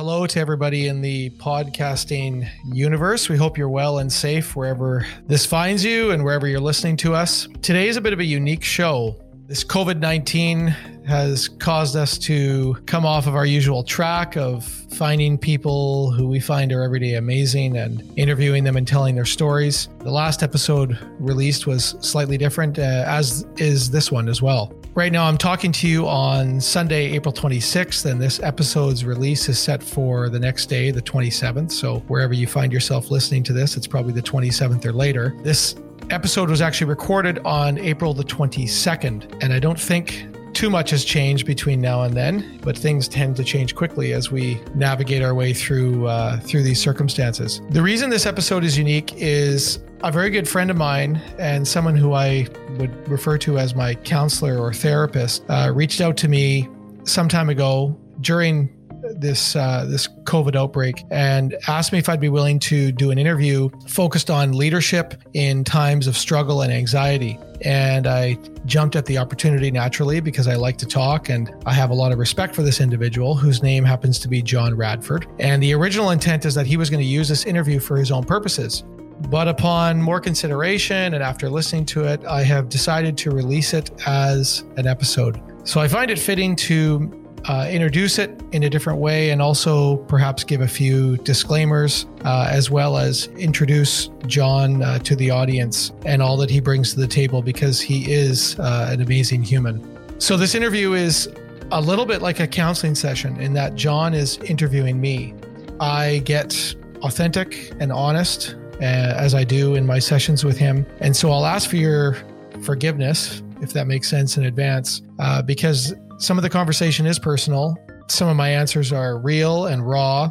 Hello to everybody in the podcasting universe. We hope you're well and safe wherever this finds you and wherever you're listening to us. Today is a bit of a unique show. This COVID 19 has caused us to come off of our usual track of finding people who we find are everyday amazing and interviewing them and telling their stories. The last episode released was slightly different, uh, as is this one as well. Right now, I'm talking to you on Sunday, April 26th, and this episode's release is set for the next day, the 27th. So, wherever you find yourself listening to this, it's probably the 27th or later. This episode was actually recorded on April the 22nd, and I don't think too much has changed between now and then, but things tend to change quickly as we navigate our way through uh, through these circumstances. The reason this episode is unique is a very good friend of mine and someone who I would refer to as my counselor or therapist uh, reached out to me some time ago during this uh, this COVID outbreak and asked me if I'd be willing to do an interview focused on leadership in times of struggle and anxiety. And I jumped at the opportunity naturally because I like to talk and I have a lot of respect for this individual whose name happens to be John Radford. And the original intent is that he was going to use this interview for his own purposes. But upon more consideration and after listening to it, I have decided to release it as an episode. So I find it fitting to uh, introduce it in a different way and also perhaps give a few disclaimers uh, as well as introduce John uh, to the audience and all that he brings to the table because he is uh, an amazing human. So, this interview is a little bit like a counseling session in that John is interviewing me. I get authentic and honest uh, as I do in my sessions with him. And so I'll ask for your forgiveness, if that makes sense in advance, uh, because some of the conversation is personal. Some of my answers are real and raw.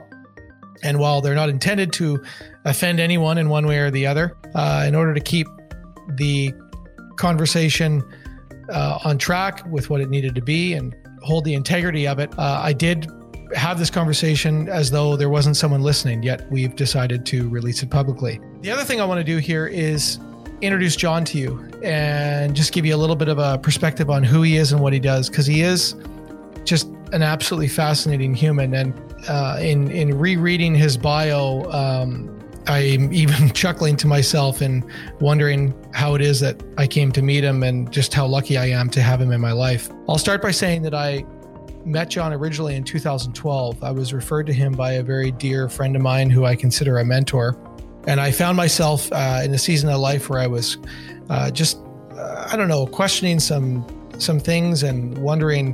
And while they're not intended to offend anyone in one way or the other, uh, in order to keep the conversation uh, on track with what it needed to be and hold the integrity of it, uh, I did have this conversation as though there wasn't someone listening, yet we've decided to release it publicly. The other thing I want to do here is introduce John to you and just give you a little bit of a perspective on who he is and what he does because he is just an absolutely fascinating human. And uh, in in rereading his bio, um, I'm even chuckling to myself and wondering how it is that I came to meet him and just how lucky I am to have him in my life. I'll start by saying that I met John originally in 2012. I was referred to him by a very dear friend of mine who I consider a mentor. And I found myself uh, in a season of life where I was uh, just, uh, I don't know, questioning some some things and wondering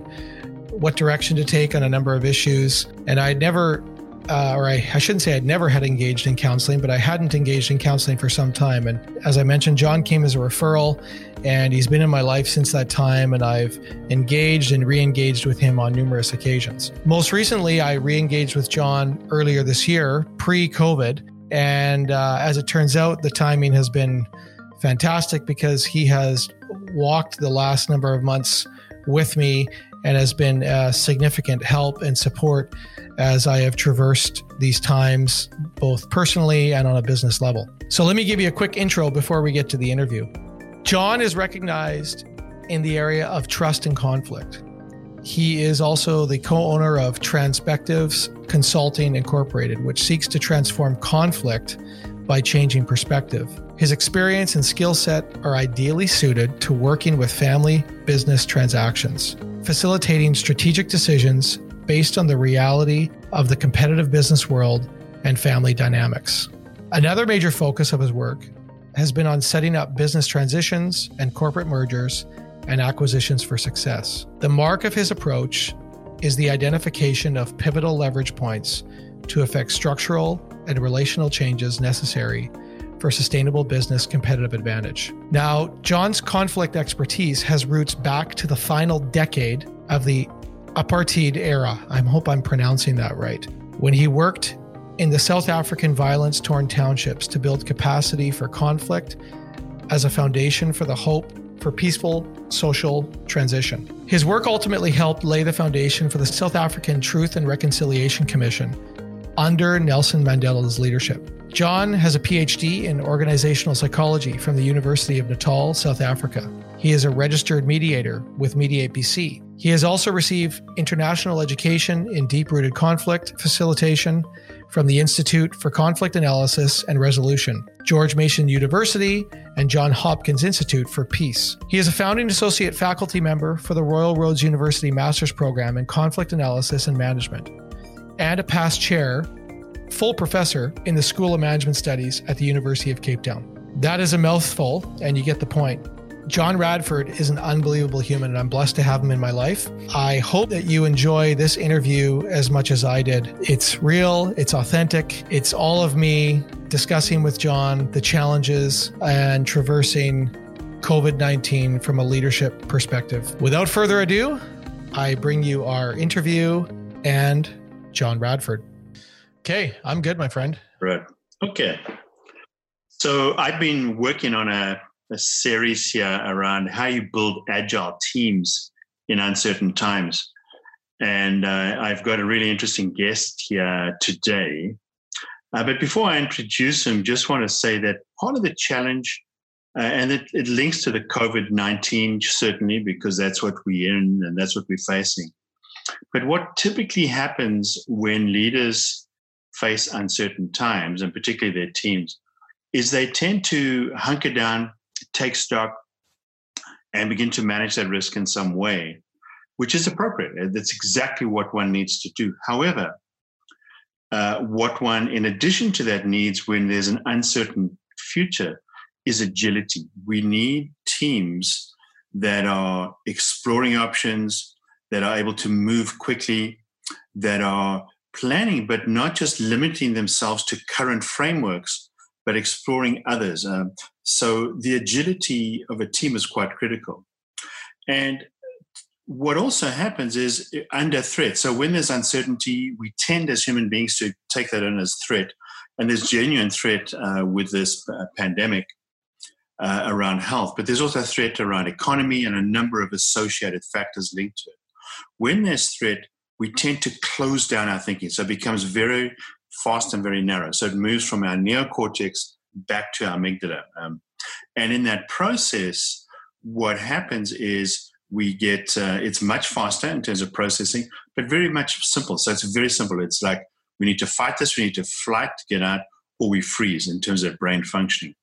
what direction to take on a number of issues. And I never, uh, or I, I shouldn't say I'd never had engaged in counseling, but I hadn't engaged in counseling for some time. And as I mentioned, John came as a referral, and he's been in my life since that time. And I've engaged and re engaged with him on numerous occasions. Most recently, I re engaged with John earlier this year, pre COVID. And uh, as it turns out, the timing has been fantastic because he has walked the last number of months with me and has been a significant help and support as I have traversed these times, both personally and on a business level. So, let me give you a quick intro before we get to the interview. John is recognized in the area of trust and conflict. He is also the co owner of Transpectives Consulting Incorporated, which seeks to transform conflict by changing perspective. His experience and skill set are ideally suited to working with family business transactions, facilitating strategic decisions based on the reality of the competitive business world and family dynamics. Another major focus of his work has been on setting up business transitions and corporate mergers and acquisitions for success. The mark of his approach is the identification of pivotal leverage points to effect structural and relational changes necessary for sustainable business competitive advantage. Now, John's conflict expertise has roots back to the final decade of the apartheid era. I hope I'm pronouncing that right. When he worked in the South African violence torn townships to build capacity for conflict as a foundation for the hope for peaceful social transition. His work ultimately helped lay the foundation for the South African Truth and Reconciliation Commission under Nelson Mandela's leadership. John has a PhD in organizational psychology from the University of Natal, South Africa. He is a registered mediator with Mediate BC He has also received international education in deep rooted conflict facilitation from the Institute for Conflict Analysis and Resolution, George Mason University, and John Hopkins Institute for Peace. He is a founding associate faculty member for the Royal Roads University Master's Program in Conflict Analysis and Management, and a past chair, full professor in the School of Management Studies at the University of Cape Town. That is a mouthful, and you get the point. John Radford is an unbelievable human, and I'm blessed to have him in my life. I hope that you enjoy this interview as much as I did. It's real, it's authentic, it's all of me discussing with John the challenges and traversing COVID 19 from a leadership perspective. Without further ado, I bring you our interview and John Radford. Okay, I'm good, my friend. Right. Okay. So I've been working on a a series here around how you build agile teams in uncertain times. And uh, I've got a really interesting guest here today. Uh, but before I introduce him, just want to say that part of the challenge, uh, and it, it, links to the COVID 19 certainly, because that's what we're in and that's what we're facing. But what typically happens when leaders face uncertain times, and particularly their teams, is they tend to hunker down take stock and begin to manage that risk in some way, which is appropriate. That's exactly what one needs to do. However, uh, what one, in addition to that, needs when there's an uncertain future is agility. We need teams that are exploring options, that are able to move quickly, that are planning, but not just limiting themselves to current frameworks, but exploring others. Um, so the agility of a team is quite critical. And what also happens is uh, under threat. So when there's uncertainty, we tend as human beings to take that in as threat. And there's genuine threat uh, with this uh, pandemic uh, around health, but there's also a threat around economy and a number of associated factors linked to it. When there's threat, we tend to close down our thinking. So it becomes very fast and very narrow. So it moves from our neocortex back to our amygdala. Um, and in that process, what happens is we get uh, it's much faster in terms of processing, but very much simple. So it's very simple. It's like we need to fight this, we need to flight to get out, or we freeze in terms of brain functioning.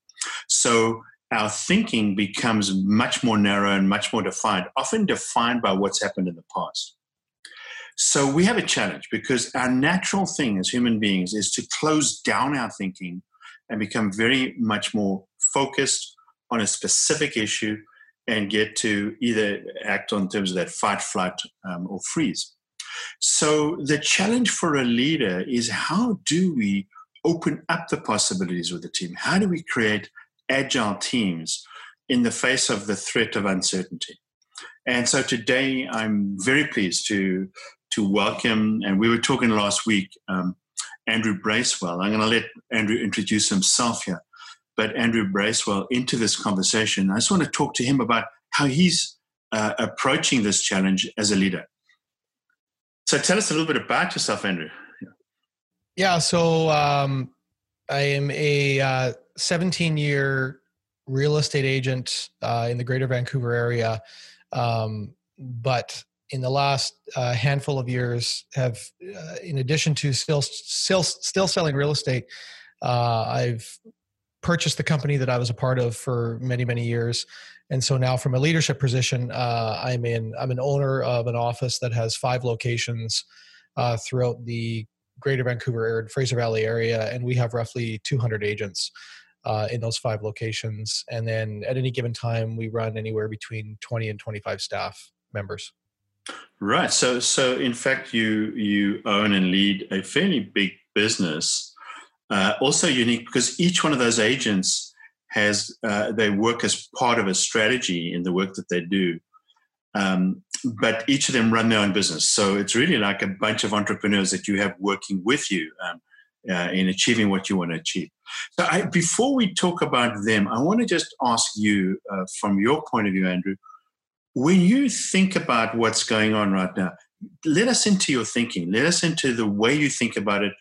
So our thinking becomes much more narrow and much more defined, often defined by what's happened in the past. So we have a challenge because our natural thing as human beings is to close down our thinking and become very much more focused on a specific issue and get to either act on terms of that fight, flight, um, or freeze. So the challenge for a leader is how do we open up the possibilities with the team? How do we create agile teams in the face of the threat of uncertainty? And so today I'm very pleased to to welcome, and we were talking last week, um, Andrew Bracewell. I'm going to let Andrew introduce himself here, but Andrew Bracewell into this conversation. I just want to talk to him about how he's uh, approaching this challenge as a leader. So tell us a little bit about yourself, Andrew. Yeah, so um, I am a uh, 17 year real estate agent uh, in the greater Vancouver area. Um, but in the last uh, handful of years have, uh, in addition to still still still selling real estate, uh, I've purchased the company that I was a part of for many many years, and so now from a leadership position, uh, I'm in I'm an owner of an office that has five locations uh, throughout the Greater Vancouver area, Fraser Valley area, and we have roughly 200 agents. Uh, in those five locations. And then at any given time, we run anywhere between 20 and 25 staff members. Right. So, so in fact, you you own and lead a fairly big business, uh, also unique because each one of those agents has uh, they work as part of a strategy in the work that they do. Um, but each of them run their own business, so it's really like a bunch of entrepreneurs that you have working with you um, uh, in achieving what you want to achieve. So, I, before we talk about them, I want to just ask you, uh, from your point of view, Andrew when you think about what's going on right now, let us into your thinking. Let us into the way you think about it,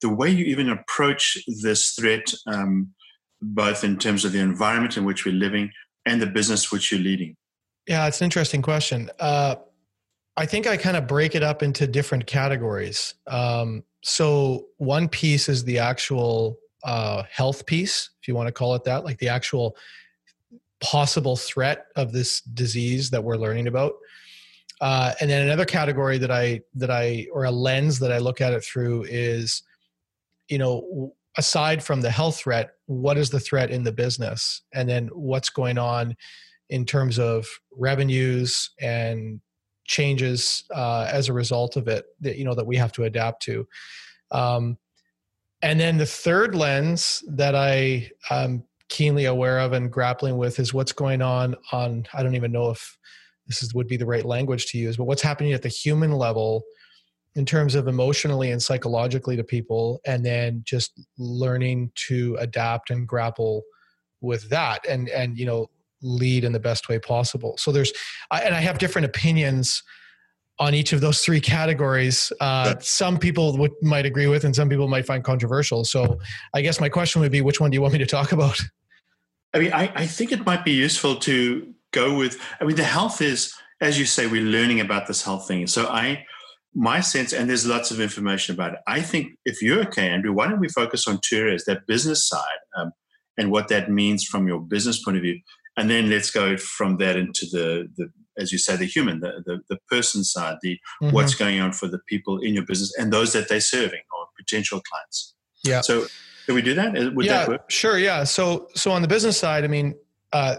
the way you even approach this threat, um, both in terms of the environment in which we're living and the business which you're leading. Yeah, it's an interesting question. Uh, I think I kind of break it up into different categories. Um, so one piece is the actual uh, health piece, if you want to call it that, like the actual possible threat of this disease that we're learning about. Uh, and then another category that I that I or a lens that I look at it through is, you know, aside from the health threat, what is the threat in the business, and then what's going on in terms of revenues and changes uh, as a result of it that you know that we have to adapt to. Um, and then the third lens that I am keenly aware of and grappling with is what's going on on I don't even know if this is, would be the right language to use, but what's happening at the human level in terms of emotionally and psychologically to people, and then just learning to adapt and grapple with that, and and you know lead in the best way possible. So there's, I, and I have different opinions on each of those three categories. Uh, some people would, might agree with, and some people might find controversial. So I guess my question would be, which one do you want me to talk about? I mean, I, I think it might be useful to go with. I mean, the health is, as you say, we're learning about this health thing. So I, my sense, and there's lots of information about it. I think if you're okay, Andrew, why don't we focus on two areas: that business side um, and what that means from your business point of view, and then let's go from that into the the as you say the human the the, the person side the mm-hmm. what's going on for the people in your business and those that they're serving or potential clients yeah so can we do that? Would yeah that sure yeah. So so on the business side i mean uh,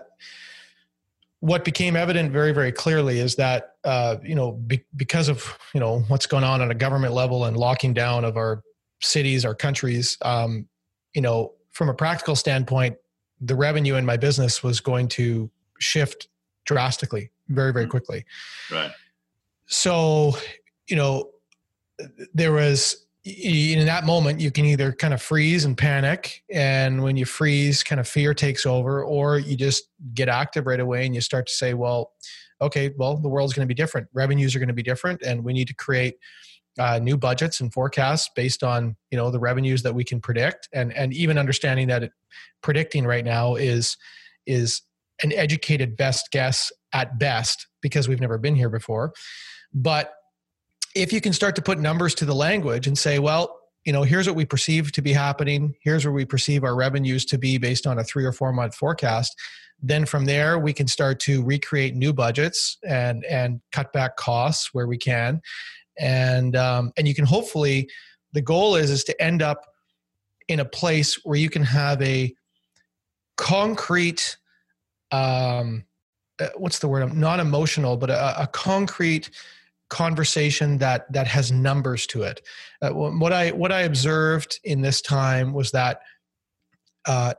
what became evident very very clearly is that uh, you know be, because of you know what's going on at a government level and locking down of our cities our countries um, you know from a practical standpoint the revenue in my business was going to shift drastically very very mm. quickly. Right. So you know there was in that moment you can either kind of freeze and panic and when you freeze kind of fear takes over or you just get active right away and you start to say well okay well the world's going to be different. Revenues are going to be different and we need to create uh, new budgets and forecasts based on you know the revenues that we can predict. And and even understanding that it, predicting right now is is an educated best guess at best because we've never been here before. But if you can start to put numbers to the language and say well you know here's what we perceive to be happening. Here's where we perceive our revenues to be based on a three or four month forecast. Then from there we can start to recreate new budgets and and cut back costs where we can. And um, and you can hopefully the goal is is to end up in a place where you can have a concrete um, uh, what's the word? Not emotional but a, a concrete conversation that that has numbers to it uh, what i what i observed in this time was that uh,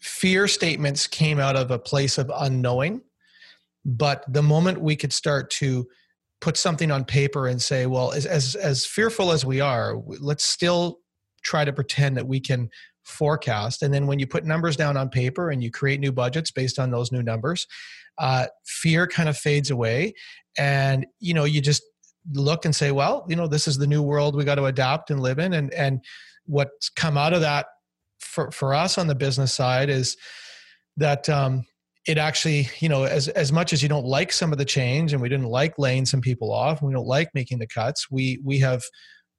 fear statements came out of a place of unknowing but the moment we could start to put something on paper and say, well, as as, as fearful as we are, let's still try to pretend that we can forecast. And then when you put numbers down on paper and you create new budgets based on those new numbers, uh, fear kind of fades away, and you know you just look and say, well, you know, this is the new world we got to adapt and live in. And and what's come out of that for for us on the business side is that um, it actually, you know, as as much as you don't like some of the change, and we didn't like laying some people off, and we don't like making the cuts, we we have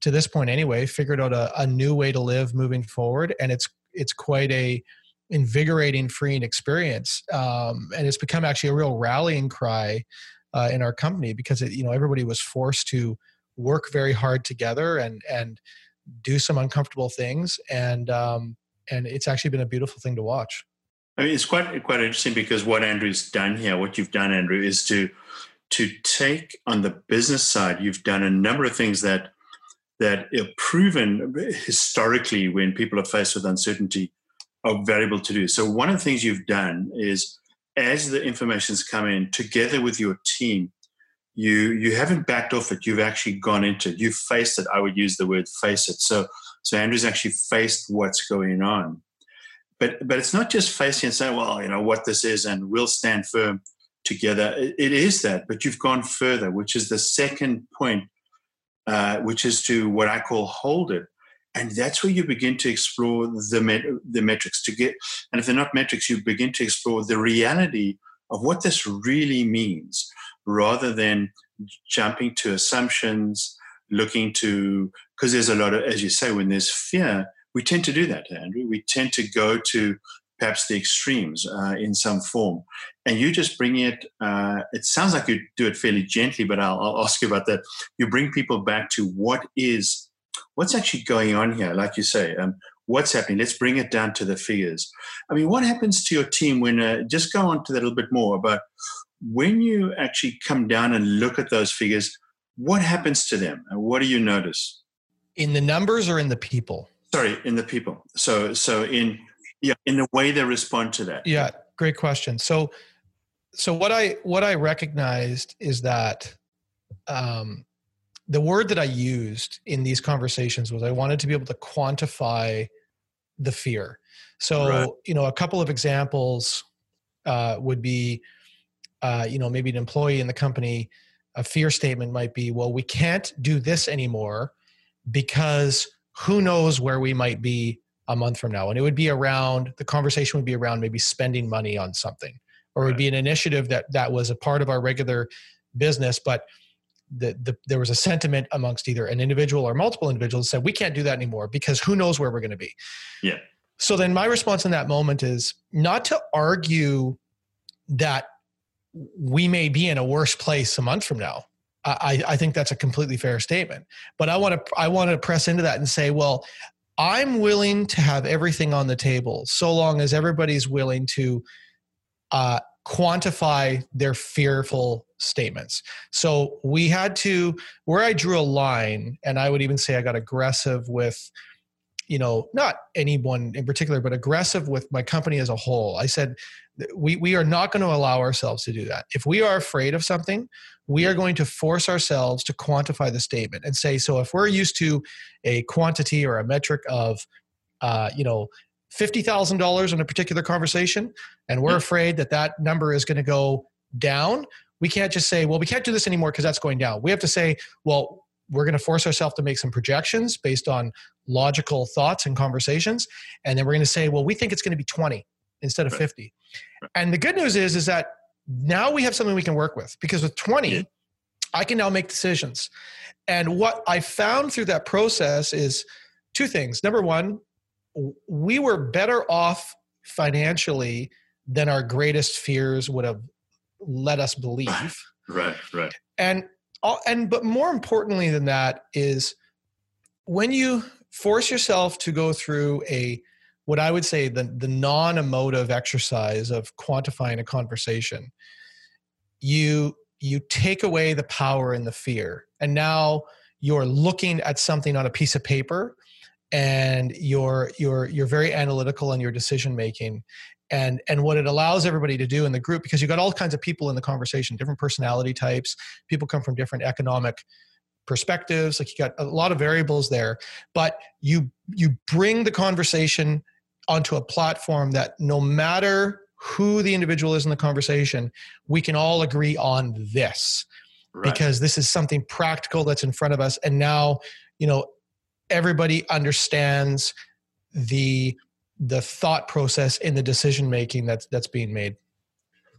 to this point anyway figured out a, a new way to live moving forward, and it's it's quite a invigorating, freeing experience, um, and it's become actually a real rallying cry uh, in our company because it, you know everybody was forced to work very hard together and and do some uncomfortable things, and um, and it's actually been a beautiful thing to watch. I mean, it's quite quite interesting because what Andrew's done here, what you've done, Andrew, is to to take on the business side. You've done a number of things that that are proven historically when people are faced with uncertainty are valuable to do. So one of the things you've done is as the information's come in together with your team, you you haven't backed off it. You've actually gone into it. You've faced it. I would use the word face it. So so Andrew's actually faced what's going on. But but it's not just facing and saying, well, you know what this is, and we'll stand firm together. it, it is that, but you've gone further, which is the second point, uh, which is to what I call hold it, and that's where you begin to explore the met- the metrics to get. And if they're not metrics, you begin to explore the reality of what this really means rather than jumping to assumptions, looking to, because there's a lot of, as you say, when there's fear, we tend to do that, Andrew. We tend to go to perhaps the extremes uh, in some form. And you just bring it, uh, it sounds like you do it fairly gently, but I'll, I'll, ask you about that. You bring people back to what is, what's actually going on here, like you say. Um, what's happening? Let's bring it down to the figures. I mean, what happens to your team when, uh, just go on to that a little bit more about when you actually come down and look at those figures, what happens to them? And what do you notice? In the numbers or in the people? Sorry, in the people. So, so in, yeah in the way they respond to that yeah great question so so what i what i recognized is that um the word that i used in these conversations was i wanted to be able to quantify the fear. So right. you know a couple of examples uh, would be uh, you know maybe an employee in the company a fear statement might be well we can't do this anymore because who knows where we might be a month from now. And it would be around the conversation would be around maybe spending money on something or it would be an initiative that that was a part of our regular business but the, the, there was a sentiment amongst either an individual or multiple individuals that said we can't do that anymore because who knows where we're going to be. Yeah. So then my response in that moment is not to argue that we may be in a worse place a month from now. I, I think that's a completely fair statement. But I want to I want to press into that and say, well, I'm willing to have everything on the table so long as everybody's willing to uh, quantify their fearful statements. So we had to, where I drew a line, and I would even say I got aggressive with, you know, not anyone in particular, but aggressive with my company as a whole. I said, we, we are not going to allow ourselves to do that. If we are afraid of something, we are going to force ourselves to quantify the statement and say, so if we're used to a quantity or a metric of, uh, you know, $50,000 in a particular conversation, and we're hmm. afraid that that number is going to go down, we can't just say, well, we can't do this anymore because that's going down. We have to say, well, we're going to force ourselves to make some projections based on logical thoughts and conversations. And then we're going to say, well, we think it's going to be 20 instead of 50. And the good news is, is that now we have something we can work with because with 20, yeah. I can now make decisions. And what I found through that process is two things. Number one, we were better off financially than our greatest fears would have let us believe. Right, right. And and but more importantly than that is when you force yourself to go through a what I would say the, the non emotive exercise of quantifying a conversation, you you take away the power and the fear. And now you're looking at something on a piece of paper and you're you're you're very analytical in your decision making and and what it allows everybody to do in the group because you've got all kinds of people in the conversation different personality types people come from different economic perspectives like you got a lot of variables there but you you bring the conversation onto a platform that no matter who the individual is in the conversation, we can all agree on this right. because this is something practical that's in front of us. And now, you know, everybody understands the the thought process in the decision making that's that's being made.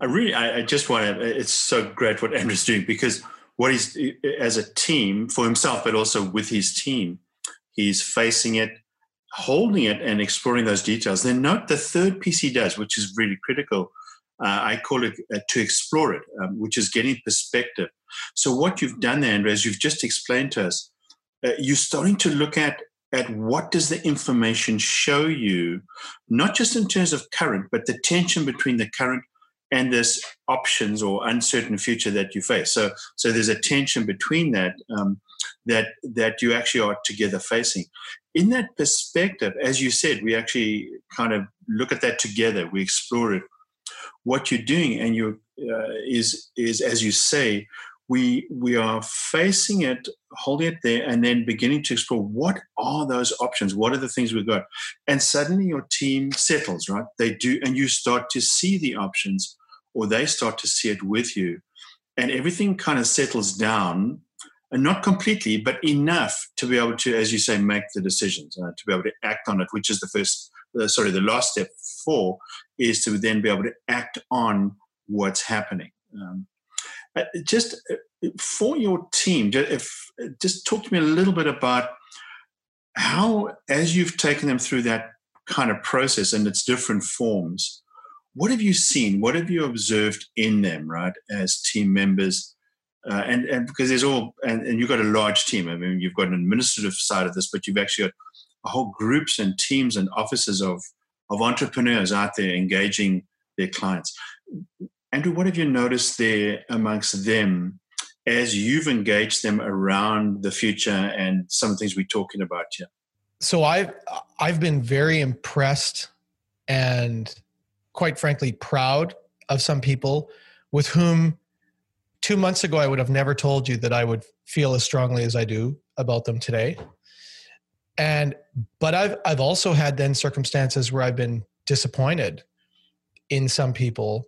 I really, I, I just want to. It's so great what Andrew's doing because what he's as a team for himself, but also with his team, he's facing it holding it and exploring those details. Then note the third piece he does, which is really critical. Uh, I call it uh, to explore it, um, which is getting perspective. So what you've done there, Andrew, as you've just explained to us, uh, you're starting to look at at what does the information show you, not just in terms of current, but the tension between the current and this options or uncertain future that you face. So, so there's a tension between that um, that that you actually are together facing in that perspective, as you said, we actually kind of look at that together. We explore it. What you're doing, and you uh, is is as you say, we we are facing it, holding it there, and then beginning to explore what are those options. What are the things we've got, and suddenly your team settles. Right, they do, and you start to see the options, or they start to see it with you, and everything kind of settles down and not completely, but enough to be able to, as you say, make the decisions, uh, to be able to act on it, which is the first, uh, sorry, the last step four is to then be able to act on what's happening. Um, just uh, for your team, if just talk to me a little bit about how, as you've taken them through that kind of process and its different forms, what have you seen? What have you observed in them, right, as team members? Uh, and and because there's all and, and you've got a large team. I mean, you've got an administrative side of this, but you've actually got whole groups and teams and offices of of entrepreneurs out there engaging their clients. Andrew, what have you noticed there amongst them as you've engaged them around the future and some of the things we're talking about here? So I've I've been very impressed and quite frankly proud of some people with whom two months ago I would have never told you that I would feel as strongly as I do about them today. And but I've I've also had then circumstances where I've been disappointed in some people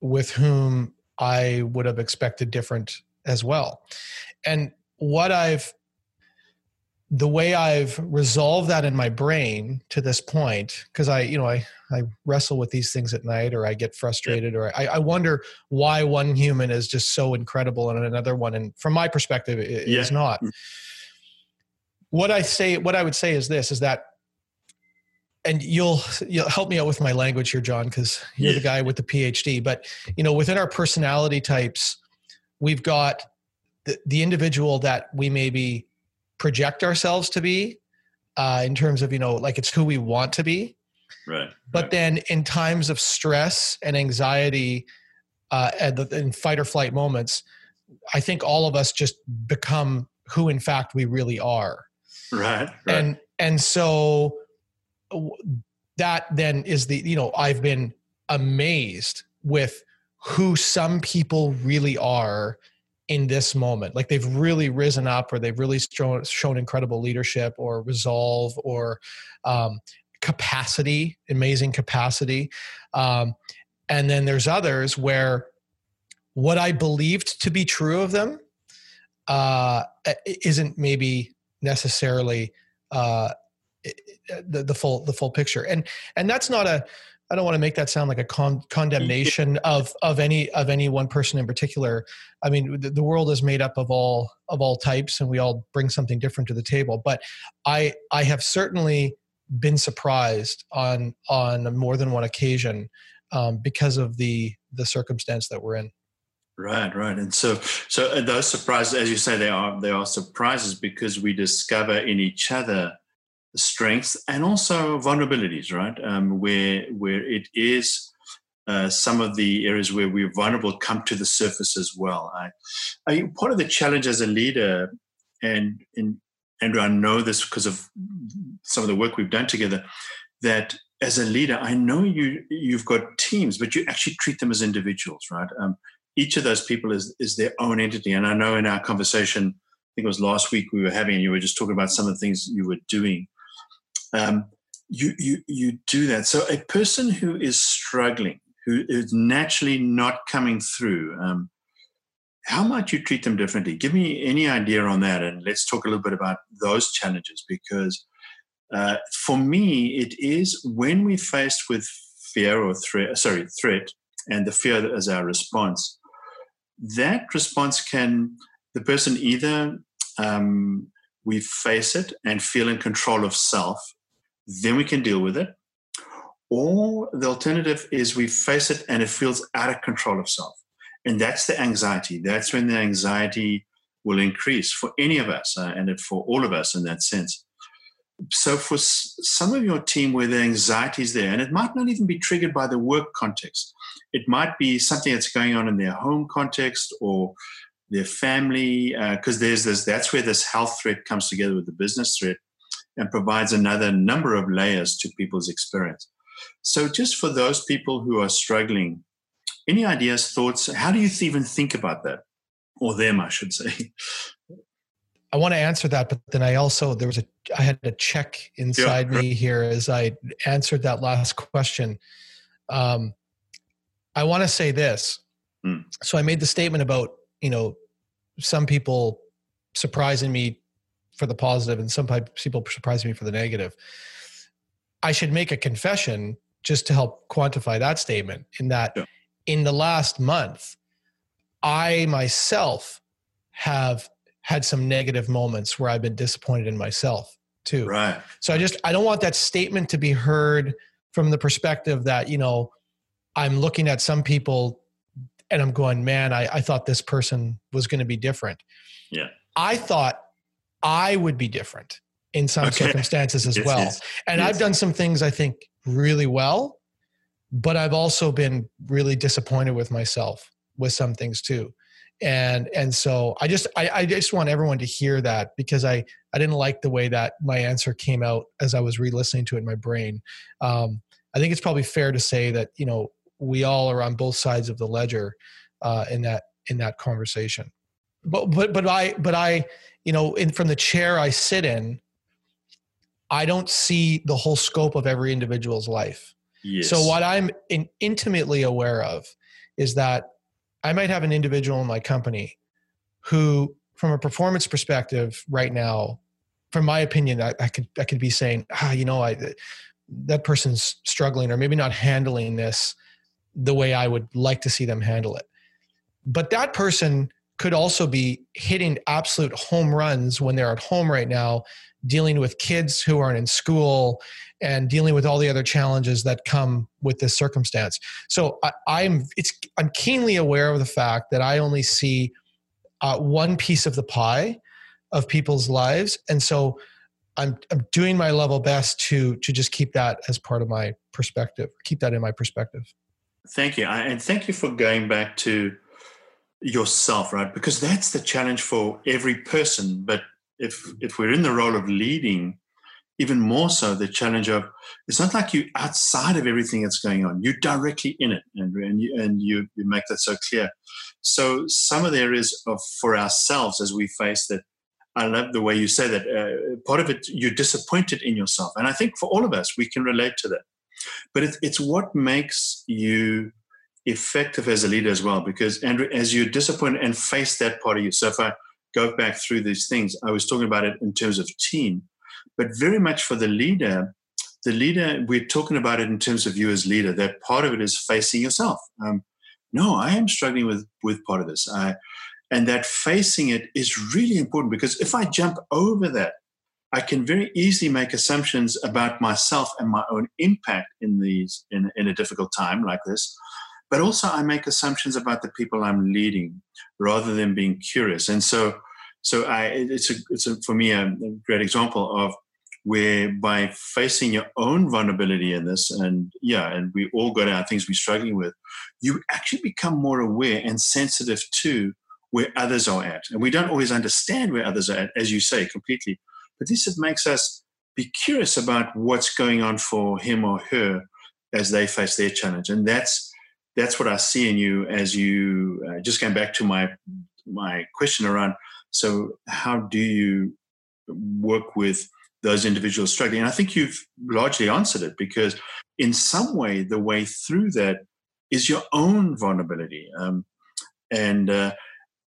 with whom I would have expected different as well. And what I've the way I've resolved that in my brain to this point, because I, you know, I, I wrestle with these things at night or I get frustrated or I, I wonder why one human is just so incredible and another one. And from my perspective, it yeah. is not. Mm. What I say, what I would say is this, is that and you'll you'll help me out with my language here, John, because you're yeah. the guy with the PhD. But you know, within our personality types, we've got the, the individual that we maybe project ourselves to be, uh, in terms of you know, like it's who we want to be. Right. But right. then, in times of stress and anxiety, uh, and in fight or flight moments, I think all of us just become who, in fact, we really are. Right. right. And and so that then is the you know i've been amazed with who some people really are in this moment. Like they've really risen up or they've really shown, shown incredible leadership or resolve or um, capacity amazing capacity. Um, and then there's others where what i believed to be true of them uh, isn't maybe necessarily uh, the, the full the full picture and and that's not a I don't want to make that sound like a con- condemnation of of any of any one person in particular. I mean, the, the, world is made up of all of all types, and we all bring something different to the table. But I I have certainly been surprised on on more than one occasion um, because of the the circumstance that we're in. Right, right, and so so those surprises, as you say, they are they are surprises because we discover in each other strengths and also vulnerabilities, right? Um, where where it is uh, some of the areas where we're vulnerable come to the surface as well. I, I part of the challenge as a leader, and in Andrew, I know this because of some of the work we've done together, that as a leader, I know you you've got teams, but you actually treat them as individuals, right? Um, each of those people is is their own entity, and I know in our conversation, I think it was last week we were having, and you were just talking about some of the things you were doing um, you, you, you do that. So a person who is struggling, who is naturally not coming through, um, how might you treat them differently? Give me any idea on that, and let's talk a little bit about those challenges. Because uh, for me, it is when we're faced with fear or threat, sorry, threat, and the fear as our response. That response can the person either um, we face it and feel in control of self then we can deal with it. Or the alternative is we face it and it feels out of control of self. And that's the anxiety. That's when the anxiety will increase for any of us uh, and for all of us in that sense. So, for some of your team where the anxiety is there, and it might not even be triggered by the work context, it might be something that's going on in their home context or their family, because uh, there's this, that's where this health threat comes together with the business threat and provides another number of layers to people's experience. So, just for those people who are struggling, any ideas, thoughts? How do you even think about that? Or them, I should say. I want to answer that, but then I also there was a I had a check inside yeah. me here as I answered that last question. Um, I want to say this. Mm. So I made the statement about you know some people surprising me for the positive and some people surprise me for the negative. I should make a confession just to help quantify that statement in that yeah. in the last month, I myself have had some negative moments where I've been disappointed in myself too. Right. So I just I don't want that statement to be heard from the perspective that, you know, I'm looking at some people and I'm going, man, I, I thought this person was going to be different. Yeah. I thought I would be different in some Okay. circumstances as Yes, well. yes, And yes. I've done some things I think really well, but I've also been really disappointed with myself with some things too. And and so I just I, I just want everyone to hear that because I I didn't like the way that my answer came out as I was re-listening to it in my brain. Um, I think it's probably fair to say that you know we all are on both sides of the ledger uh, in that in that conversation. But but but I but I you know in from the chair I sit in, I don't see the whole scope of every individual's life. Yes. So what I'm in, intimately aware of is that I might have an individual in my company who, from a performance perspective, right now, from my opinion, I, I could I could be saying, ah, you know, I that person's struggling or maybe not handling this the way I would like to see them handle it. But that person could also be hitting absolute home runs when they're at home right now, dealing with kids who aren't in school and dealing with all the other challenges that come with this circumstance. So I, I'm it's I'm keenly aware of the fact that I only see uh, one piece of the pie of people's lives, and so I'm I'm doing my level best to to just keep that as part of my perspective, keep that in my perspective. Thank you. And thank you for going back to yourself, right? Because that's the challenge for every person. But if if we're in the role of leading, even more so the challenge of it's not like you're outside of everything that's going on. You're directly in it, Andrew, and you and you, you make that so clear. So some of the areas of for ourselves as we face that. I love the way you say that. Uh, part of it, you're disappointed in yourself, and I think for all of us, we can relate to that. But it, it's what makes you effective as a leader as well. Because Andrew, as you're disappointed and face that part of you. So if I go back through these things, I was talking about it in terms of team, but very much for the leader. The leader, we're talking about it in terms of you as leader. That part of it is facing yourself. Um, no, I am struggling with with part of this. I, and that facing it is really important because if I jump over that, I can very easily make assumptions about myself and my own impact in these in, in a difficult time like this. But also I make assumptions about the people I'm leading rather than being curious. And so so I it's a it's a, for me a, great example of where by facing your own vulnerability in this and yeah and we all got our things we're struggling with you actually become more aware and sensitive to where others are at. And we don't always understand where others are at as you say completely. But this it makes us be curious about what's going on for him or her as they face their challenge. And that's that's what i see in you as you uh, just going back to my my question around so how do you work with those individuals struggling? And i think you've largely answered it because in some way the way through that is your own vulnerability. Um, and uh,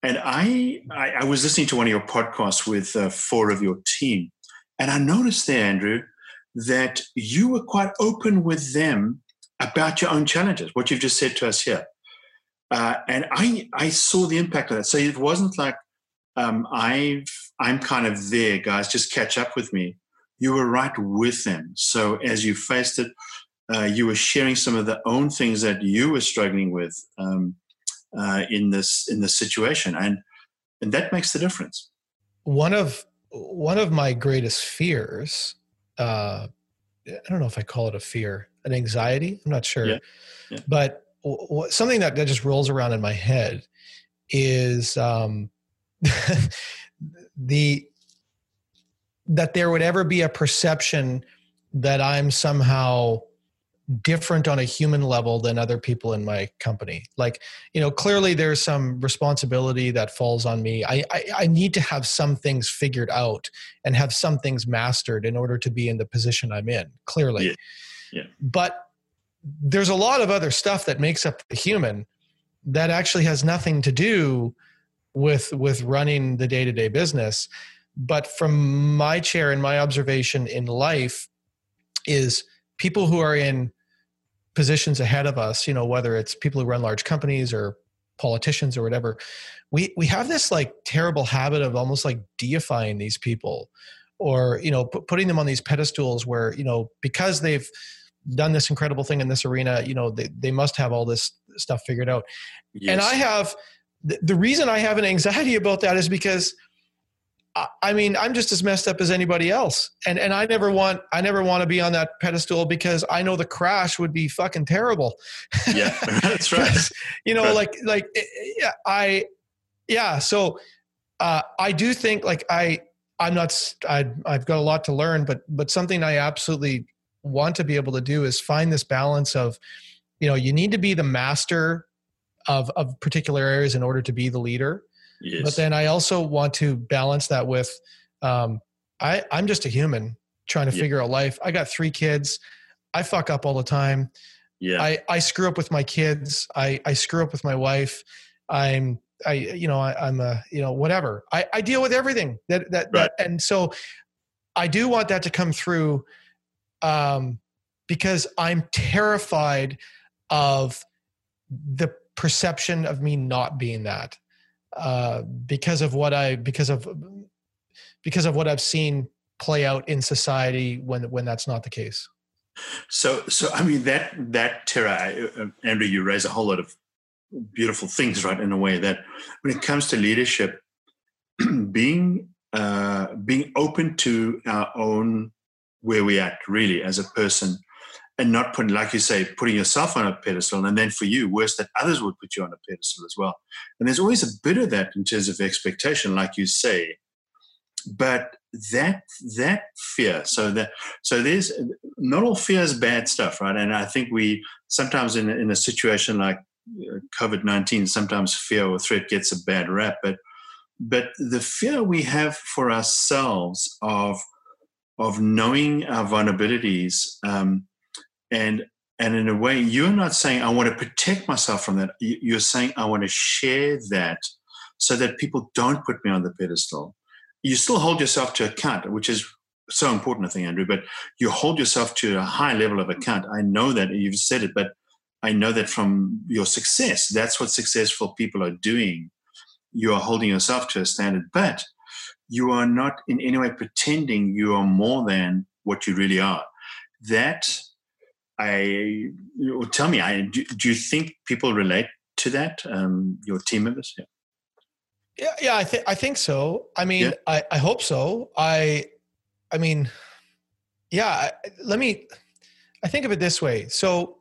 and I, I, I was listening to one of your podcasts with uh, four of your team, and I noticed there, Andrew, that you were quite open with them about your own challenges. What you've just said to us here, uh, and I I saw the impact of that. So it wasn't like um, I've I'm kind of there, guys. Just catch up with me. You were right with them. So as you faced it, uh, you were sharing some of the own things that you were struggling with. Um, uh, in this in this situation, and and that makes the difference. One of one of my greatest fears, uh, I don't know if I call it a fear, an anxiety. I'm not sure, Yeah. Yeah. but w- w- something that, that just rolls around in my head is um, the that there would ever be a perception that I'm somehow different on a human level than other people in my company like you know clearly there's some responsibility that falls on me I, I i need to have some things figured out and have some things mastered in order to be in the position i'm in clearly Yeah. But there's a lot of other stuff that makes up the human that actually has nothing to do with with running the day-to-day business. But from my chair and my observation in life is people who are in positions ahead of us, you know, whether it's people who run large companies or politicians or whatever, we we have this like terrible habit of almost like deifying these people or you know putting them on these pedestals where you know because they've done this incredible thing in this arena you know they, they must have all this stuff figured out yes. and i have the, the reason i have an anxiety about that is because I mean, I'm just as messed up as anybody else, and and I never want I never want to be on that pedestal because I know the crash would be fucking terrible. Yeah, that's right. you know, like like eh, eh, yeah, I yeah. So uh, I do think like I I'm not I I've got a lot to learn, but but something I absolutely want to be able to do is find this balance of, you know, you need to be the master of of particular areas in order to be the leader Yes. But then I also want to balance that with um, I, I'm just a human trying to yeah. figure out life. I got three kids. I fuck up all the time. Yeah. I, I screw up with my kids. I, I screw up with my wife. I'm I you know I, am a you know whatever. I, I deal with everything that that, right. that and so I do want that to come through um, because I'm terrified of the perception of me not being that uh, because of what I because of because of what I've seen play out in society when when that's not the case. So so I mean that that Tara uh, Andrew, you raise a whole lot of beautiful things, right? In a way that when it comes to leadership, being uh, being open to our own where we at really as a person and not putting, like you say, putting yourself on a pedestal. And then for you, worse that others would put you on a pedestal as well. And there's always a bit of that in terms of expectation, like you say. But that that fear, so that so there's not all fear is bad stuff, right? And I think we sometimes in in a situation like uh, COVID nineteen, sometimes fear or threat gets a bad rap, but but the fear we have for ourselves of of knowing our vulnerabilities um, and and in a way you're not saying i want to protect myself from that. You're saying i want to share that so that people don't put me on the pedestal. You still hold yourself to account which is so important i think andrew but you hold yourself to a high level of account. I know that you've said it but i know that from your success that's what successful people are doing. You are holding yourself to a standard but you are not in any way pretending you are more than what you really are that I well, tell me, I do, do, you think people relate to that? Um, your team members? Yeah. Yeah, yeah, I think I think so. I mean, yeah. I, I hope so. I, I mean, yeah. Let me. I think of it this way. So,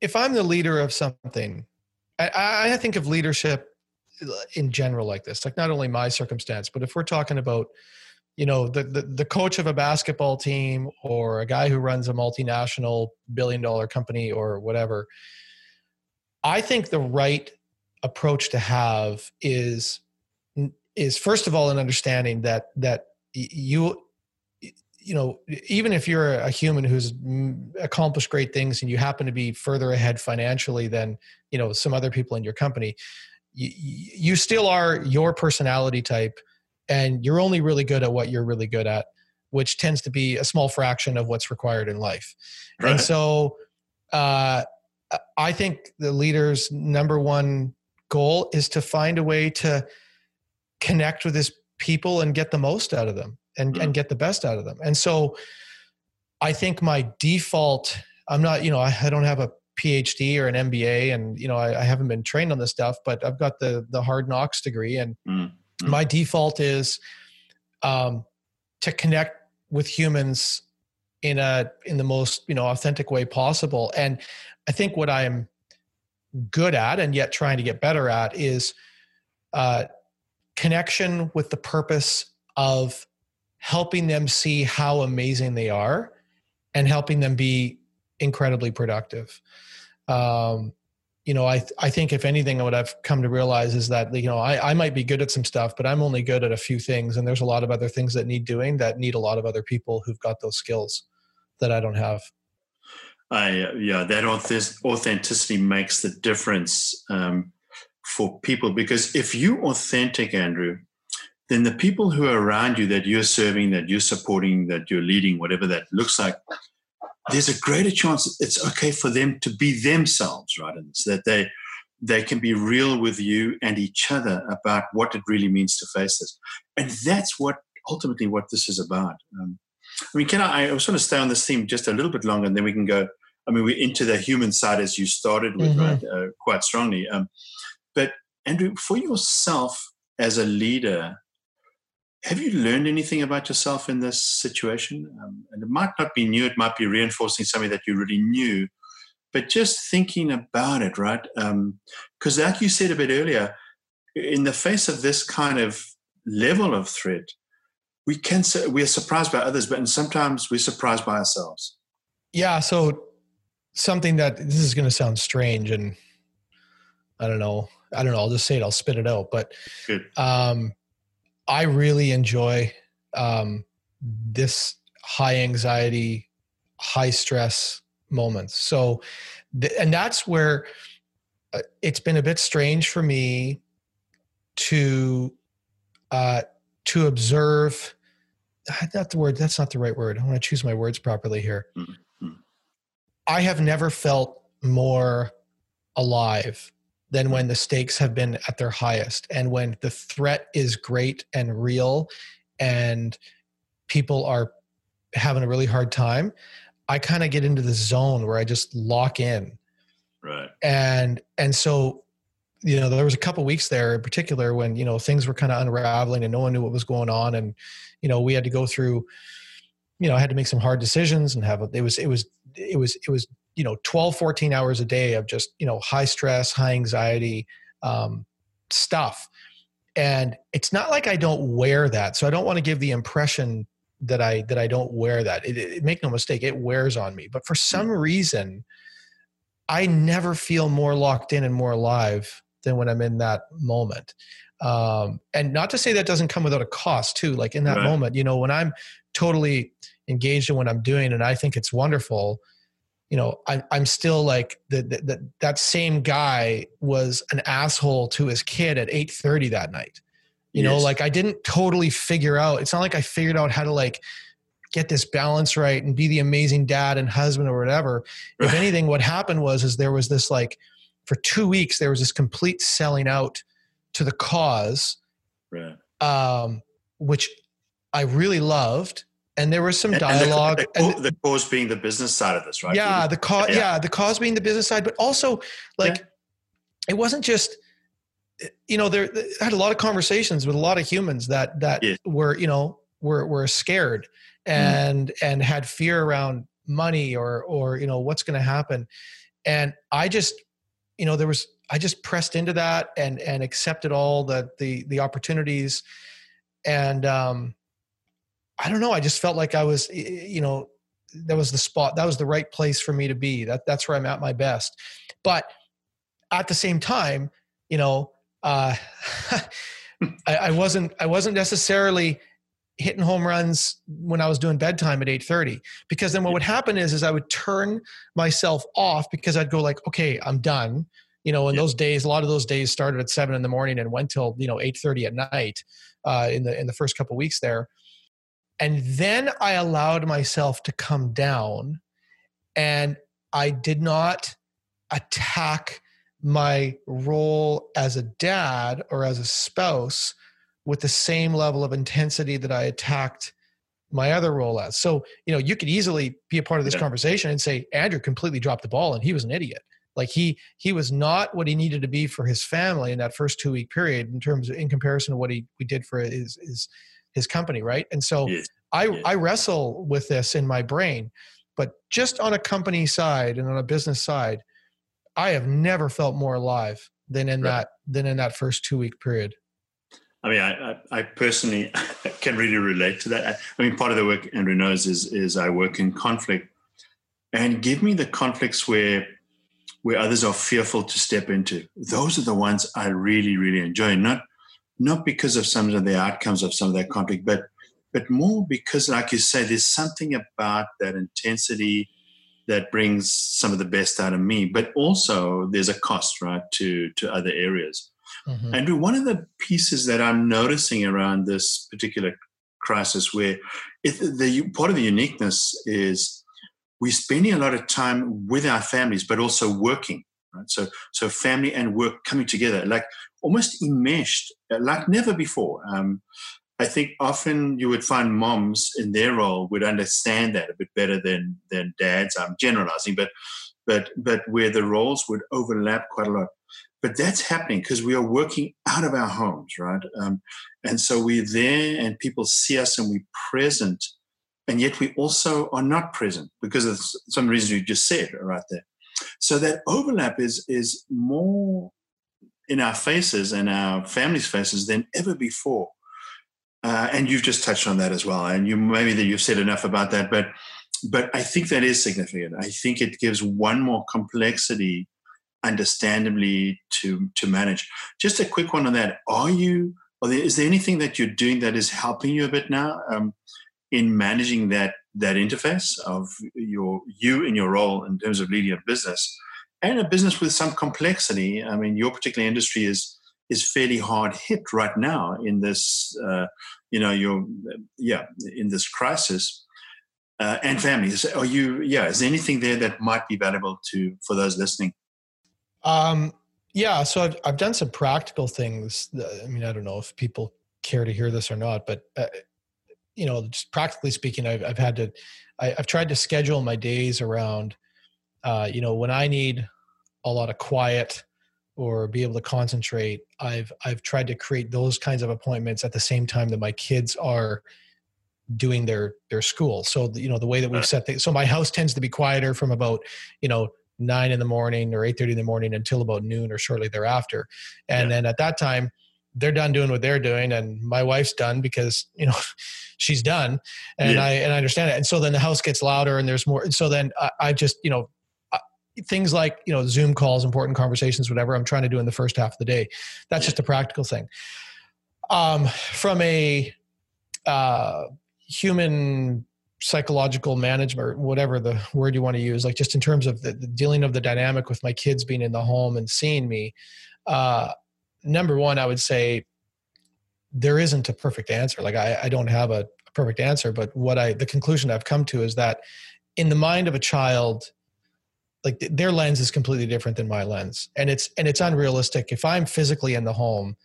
if I'm the leader of something, I, I think of leadership in general like this. Like not only my circumstance, but if we're talking about you know the, the, the coach of a basketball team or a guy who runs a multinational billion dollar company or whatever i think the right approach to have is is first of all an understanding that that you you know even if you're a human who's mm, accomplished great things and you happen to be further ahead financially than you know some other people in your company you, you still are your personality type and you're only really good at what you're really good at which tends to be a small fraction of what's required in life right. and so uh, i think the leader's number one goal is to find a way to connect with his people and get the most out of them and, mm. and get the best out of them and so i think my default i'm not you know i, I don't have a phd or an mba and you know I, I, haven't been trained on this stuff but i've got the the hard knocks degree and mm Mm-hmm. My default is um, to connect with humans in a in the most you know authentic way possible. And I think what I'm good at and yet trying to get better at is uh, connection with the purpose of helping them see how amazing they are and helping them be incredibly productive. Um, you know, I th- I think if anything, what I've come to realize is that you know I I might be good at some stuff, but I'm only good at a few things, and there's a lot of other things that need doing that need a lot of other people who've got those skills that I don't have. I yeah, that authenticity makes the difference um, for people because if you're authentic, Andrew, then the people who are around you that you're serving, that you're supporting, that you're leading, whatever that looks like, there's a greater chance it's okay for them to be themselves, right? And so that they they can be real with you and each other about what it really means to face this. And that's what ultimately what this is about. Um, I mean, can I, I just want to stay on this theme just a little bit longer and then we can go, I mean, we're into the human side as you started with, mm-hmm. right, uh, quite strongly. Um, but Andrew, for yourself as a leader, have you learned anything about yourself in this situation? Um, and it might not be new, it might be reinforcing something that you really knew, but just thinking about it, right? Because, um, like you said a bit earlier, in the face of this kind of level of threat, we can say we are surprised by others, but sometimes we're surprised by ourselves. Yeah. So, something that this is going to sound strange, and I don't know, I don't know. I'll just say it. I'll spit it out. But Good. Um, I really enjoy um, this high anxiety, high stress moments. So, and that's where uh, it's been a bit strange for me to uh, to observe. Not the word. That's not the right word. I want to choose my words properly here. Mm-hmm. I have never felt more alive than when the stakes have been at their highest and when the threat is great and real and people are having a really hard time i kind of get into the zone where i just lock in. Right. And and so you know there was a couple weeks there in particular when you know things were kind of unraveling and no one knew what was going on and you know we had to go through you know i had to make some hard decisions and have it was it was it was it was you know 12 14 hours a day of just you know high stress high anxiety um, stuff. And it's not like i don't wear that. So i don't want to give the impression that i that i don't wear that. It, it, make no mistake it wears on me. But for some reason i never feel more locked in and more alive than when i'm in that moment. Um, and not to say that doesn't come without a cost too. Like in that right. moment you know when i'm totally engaged in what i'm doing and i think it's wonderful you know, I, I'm still like the, the, the, that same guy was an asshole to his kid at 8:30 that night. You yes. know, like I didn't totally figure out. It's not like I figured out how to like get this balance right and be the amazing dad and husband or whatever. If anything, what happened was is there was this like for two weeks there was this complete selling out to the cause, right. um, which I really loved and there was some dialogue and the, the, the, cause being the business side of this right yeah the cause yeah. yeah. the cause being the business side but also like yeah. it wasn't just you know there I had a lot of conversations with a lot of humans that that yeah. were you know were were scared mm. and mm. and had fear around money or or you know what's going to happen and i just you know there was i just pressed into that and and accepted all the the the opportunities and um I don't know. I just felt like I was, you know, that was the spot. That was the right place for me to be. That that's where I'm at my best. But at the same time, you know, uh, I, I wasn't. I wasn't necessarily hitting home runs when I was doing bedtime at 8:30 because then what would happen is is I would turn myself off because I'd go like okay I'm done you know in those days a lot of those days started at 7 in the morning and went till you know 8:30 at night uh, in the in the first couple weeks there and then I allowed myself to come down and I did not attack my role as a dad or as a spouse with the same level of intensity that I attacked my other role as. So, you know, you could easily be a part of this yeah. conversation and say Andrew completely dropped the ball and he was an idiot. Like he he was not what he needed to be for his family in that first two week period in terms of in comparison to what he we did for his his his company, right? And so yes. I yes. I wrestle with this in my brain, but just on a company side and on a business side, I have never felt more alive than in right. that than in that first two week period. I mean, I, I personally can really relate to that. I mean, part of the work Andrew knows is is I work in conflict, and give me the conflicts where where others are fearful to step into. Those are the ones I really really enjoy. Not not because of some of the outcomes of some of that conflict, but but more because, like you say, there's something about that intensity that brings some of the best out of me. But also, there's a cost, right, to to other areas. Mm-hmm. And one of the pieces that I'm noticing around this particular crisis, where it, the part of the uniqueness is we're spending a lot of time with our families, but also working. Right? So, so family and work coming together, like almost enmeshed, like never before. Um, I think often you would find moms in their role would understand that a bit better than than dads. I'm generalizing, but but but where the roles would overlap quite a lot. But that's happening because we are working out of our homes, right? Um, and so we're there, and people see us, and we're present, and yet we also are not present because of some reasons you just said right there. So that overlap is is more in our faces and our families' faces than ever before. Uh, and you've just touched on that as well. And you maybe that you've said enough about that, but but I think that is significant. I think it gives one more complexity, understandably, to to manage. Just a quick one on that. Are you? There, is there anything that you're doing that is helping you a bit now um, in managing that that interface of your you in your role in terms of leading a business and a business with some complexity? I mean, your particular industry is is fairly hard hit right now in this, uh, you know, your yeah, in this crisis. Uh, and families, are you? Yeah, is there anything there that might be valuable to for those listening? Um, yeah, so I've I've done some practical things. I mean, I don't know if people care to hear this or not, but uh, you know, just practically speaking, I've I've had to, I, have tried to schedule my days around, uh, you know, when I need a lot of quiet or be able to concentrate i've i've tried to create those kinds of appointments at the same time that my kids are doing their their school. So you know the way that we've set things so my house tends to be quieter from about you know nine in the morning or 8.30 in the morning until about noon or shortly thereafter. And yeah. then at that time they're done doing what they're doing and my wife's done because you know she's done. And yeah. i and i understand it. And so then the house gets louder and there's more so then I, I just you know things like you know zoom calls important conversations whatever i'm trying to do in the first half of the day. That's just a practical thing. Um, from a uh, human psychological management whatever the word you want to use like just in terms of the, the, dealing of the dynamic with my kids being in the home and seeing me uh, number one i would say there isn't a perfect answer. Like i, I don't have a perfect answer but what i the conclusion i've come to is that in the mind of a child like their lens is completely different than my lens. And it's and it's unrealistic. If i'm physically in the home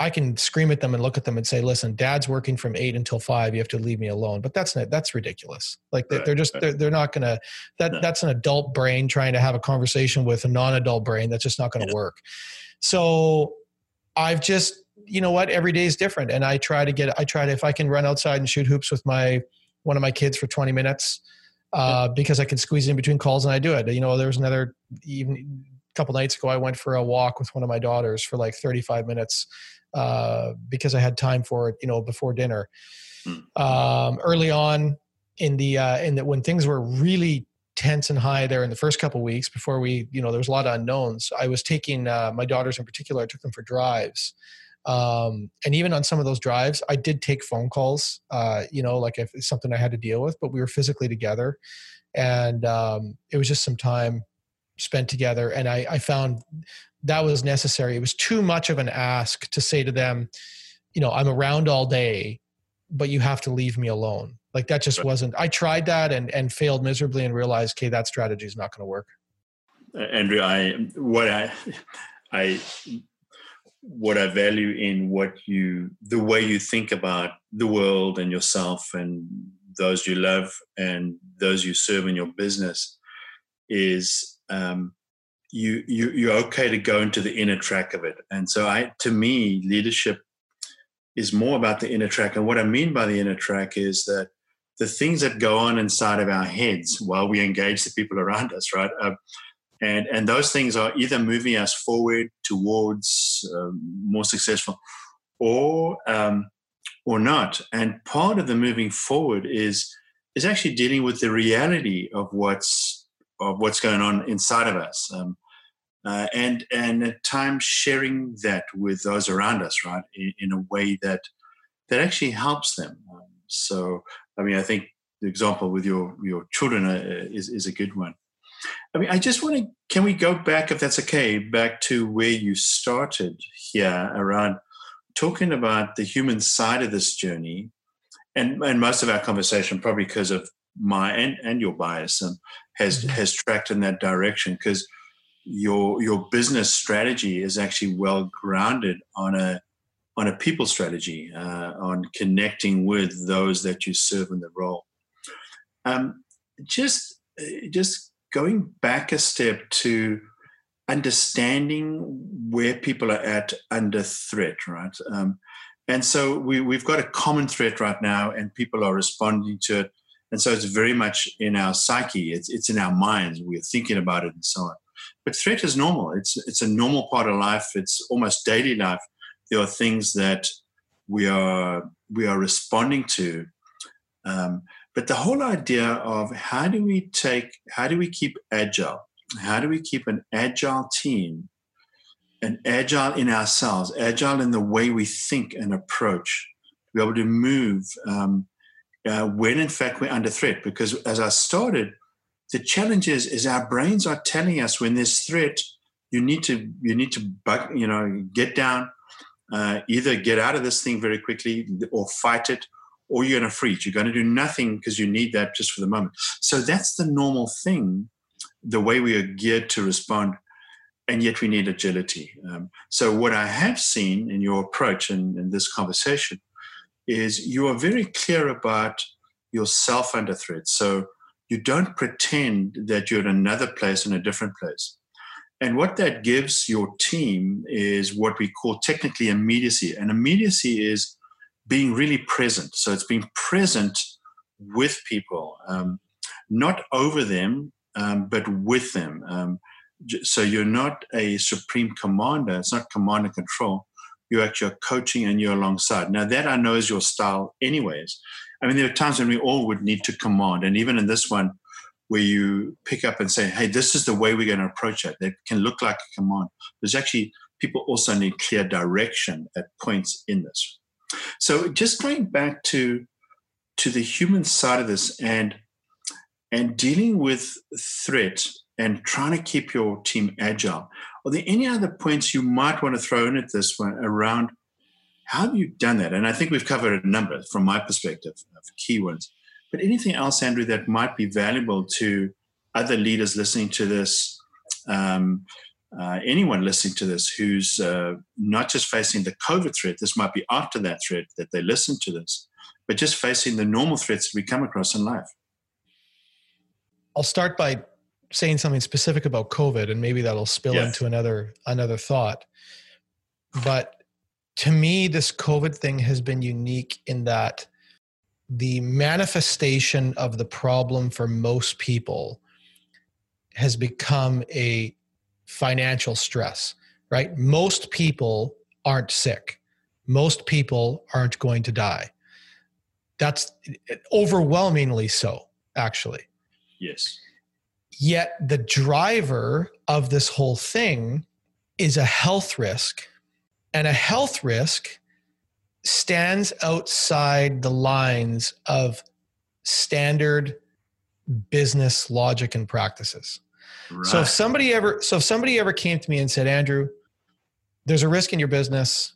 i can scream at them and look at them and say listen dad's working from 8 until 5 you have to leave me alone. But that's not that's ridiculous. Like they're just they're, they're not gonna that that's an adult brain trying to have a conversation with a non-adult brain. That's just not gonna work so i've just you know what every day is different and i try to get i try to if i can run outside and shoot hoops with my one of my kids for 20 minutes uh, because I can squeeze in between calls and I do it. You know, there was another even a couple nights ago, I went for a walk with one of my daughters for like 35 minutes uh, because I had time for it, you know, before dinner. Hmm. Um, early on in the, uh, in that when things were really tense and high there in the first couple weeks before we, you know, there was a lot of unknowns. I was taking uh, my daughters in particular, I took them for drives. Um, and even on some of those drives, I did take phone calls, uh, you know, like if it's something I had to deal with, but we were physically together. And um, it was just some time spent together. And I, I found that was necessary. It was too much of an ask to say to them, you know, I'm around all day, but you have to leave me alone. Like that just wasn't, I tried that and, and failed miserably and realized, okay, that strategy is not going to work. Andrew, I, what I, I what I value in what you, the way you think about the world and yourself and those you love and those you serve in your business is um, you, you you're okay to go into the inner track of it. And so I, to me, leadership is more about the inner track. And what I mean by the inner track is that the things that go on inside of our heads while we engage the people around us, right? Uh, and and those things are either moving us forward towards um, more successful or um, or not. And part of the moving forward is is actually dealing with the reality of what's of what's going on inside of us. Um, uh, and and at times sharing that with those around us right in, in a way that that actually helps them so i mean i think the example with your your children uh, is is a good one I mean, I just want to, can we go back, if that's okay, back to where you started here around talking about the human side of this journey? And, and most of our conversation, probably because of my and, and your bias um, has mm-hmm. has tracked in that direction because your your business strategy is actually well grounded on a on a people strategy uh, on connecting with those that you serve in the role um, just just going back a step to understanding where people are at under threat right um, and so we, we've got a common threat right now and people are responding to it and so it's very much in our psyche it's, it's in our minds we're thinking about it and so on but threat is normal. It's it's a normal part of life. It's almost daily life. There are things that we are we are responding to. Um, but the whole idea of how do we take how do we keep agile? How do we keep an agile team and agile in ourselves, agile in the way we think and approach, to be able to move um, uh, when in fact we're under threat. Because as I started, the challenge is, is our brains are telling us when there's threat, you need to you need to you know get down, uh, either get out of this thing very quickly or fight it, or you're going to freeze. You're going to do nothing because you need that just for the moment. So that's the normal thing, the way we are geared to respond, and yet we need agility. Um, so what I have seen in your approach and in, in this conversation is you are very clear about yourself under threat. So you don't pretend that you're in another place in a different place. And what that gives your team is what we call technically immediacy. And immediacy is being really present. So it's being present with people, um, not over them, um, but with them. Um, so you're not a supreme commander, it's not command and control. You're actually coaching and you're alongside. Now, that I know is your style, anyways. I mean, there are times when we all would need to command, and even in this one, where you pick up and say, "Hey, this is the way we're going to approach it." That can look like a command. There's actually people also need clear direction at points in this. So, just going back to to the human side of this and and dealing with threat and trying to keep your team agile. Are there any other points you might want to throw in at this one around how have you done that? And I think we've covered a number from my perspective of key ones. But anything else, Andrew, that might be valuable to other leaders listening to this, um, uh, anyone listening to this who's uh, not just facing the COVID threat, this might be after that threat that they listen to this, but just facing the normal threats that we come across in life. I'll start by saying something specific about COVID, and maybe that'll spill yes. into another another thought. But to me, this COVID thing has been unique in that the manifestation of the problem for most people has become a financial stress, right? Most people aren't sick. Most people aren't going to die. That's overwhelmingly so, actually. Yes. Yet the driver of this whole thing is a health risk and a health risk stands outside the lines of standard business logic and practices. Right. So if somebody ever so if somebody ever came to me and said, "Andrew, there's a risk in your business."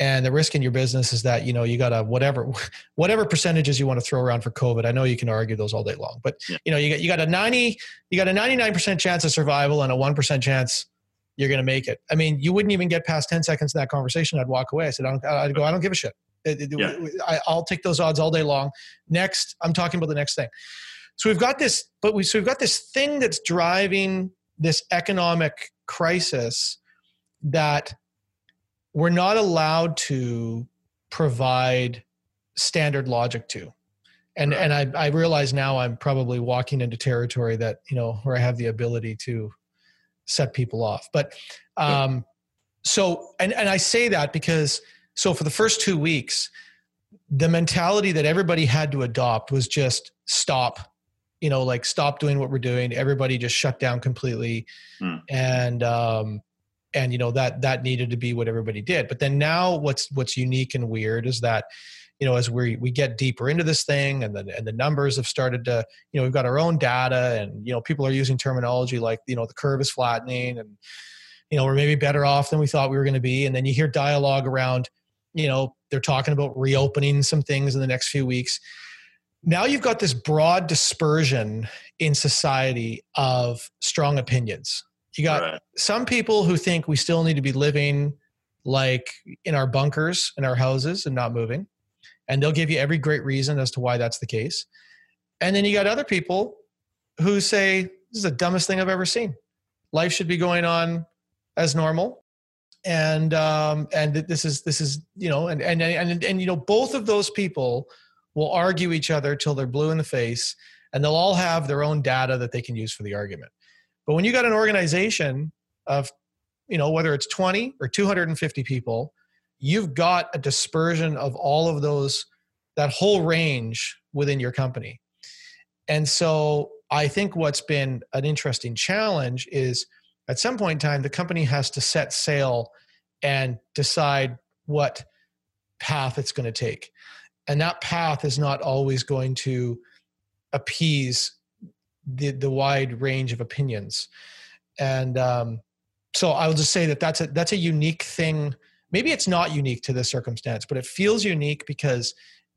And the risk in your business is that you know you got a whatever whatever percentages you want to throw around for COVID. I know you can argue those all day long, but yeah. you know you got you got a ninety you got a ninety nine percent chance of survival and a one percent chance you're going to make it. I mean, you wouldn't even get past 10 seconds in that conversation. I'd walk away. I said, I don't, I'd go, I don't give a shit. Yeah. I, will take those odds all day long. Next, I'm talking about the next thing. So we've got this, but we, so we've got this thing that's driving this economic crisis that we're not allowed to provide standard logic to. And, and I, I realize now I'm probably walking into territory that, you know, where I have the ability to set people off. But um, so, and, and I say that because, so for the first two weeks, the mentality that everybody had to adopt was just stop, you know, like stop doing what we're doing. Everybody just shut down completely. Mm. And, um, and you know that that needed to be what everybody did but then now what's what's unique and weird is that you know as we we get deeper into this thing and the and the numbers have started to you know we've got our own data and you know people are using terminology like you know the curve is flattening and you know we're maybe better off than we thought we were going to be and then you hear dialogue around you know they're talking about reopening some things in the next few weeks now you've got this broad dispersion in society of strong opinions. You got right. some people who think we still need to be living like in our bunkers in our houses and not moving. And they'll give you every great reason as to why that's the case. And then you got other people who say, This is the dumbest thing I've ever seen. Life should be going on as normal. And um, and this is this is you know and and and and you know both of those people will argue each other till they're blue in the face, and they'll all have their own data that they can use for the argument. But when you got an organization of you know whether it's 20 or 250 people, you've got a dispersion of all of those that whole range within your company. And so I think what's been an interesting challenge is at some point in time, the company has to set sail and decide what path it's going to take. And that path is not always going to appease the, the wide range of opinions. And um, so I'll just say that that's a, that's a unique thing. Maybe it's not unique to this circumstance, but it feels unique because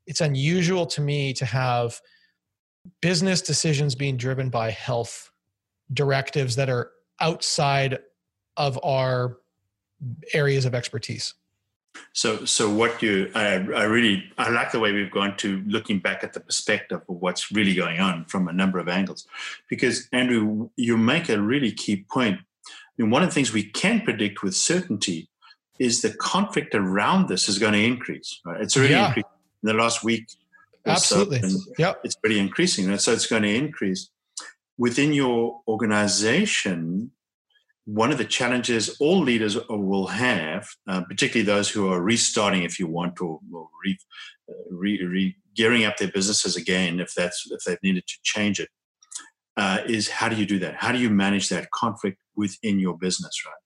it's unusual to me to have business decisions being driven by health directives that are outside of our areas of expertise. So, so what you, I, I really, I like the way we've gone to looking back at the perspective of what's really going on from a number of angles, because Andrew, you make a really key point. I mean, one of the things we can predict with certainty is the conflict around this is going to increase. Right? It's already yeah. increased in the last week. Absolutely. So, yep. It's pretty increasing. And so it's going to increase. Within your organization, one of the challenges all leaders will have, uh, particularly those who are restarting, if you want, or, or re, uh, re, re, gearing up their businesses again, if that's if they've needed to change it, uh, is how do you do that? How do you manage that conflict within your business, right?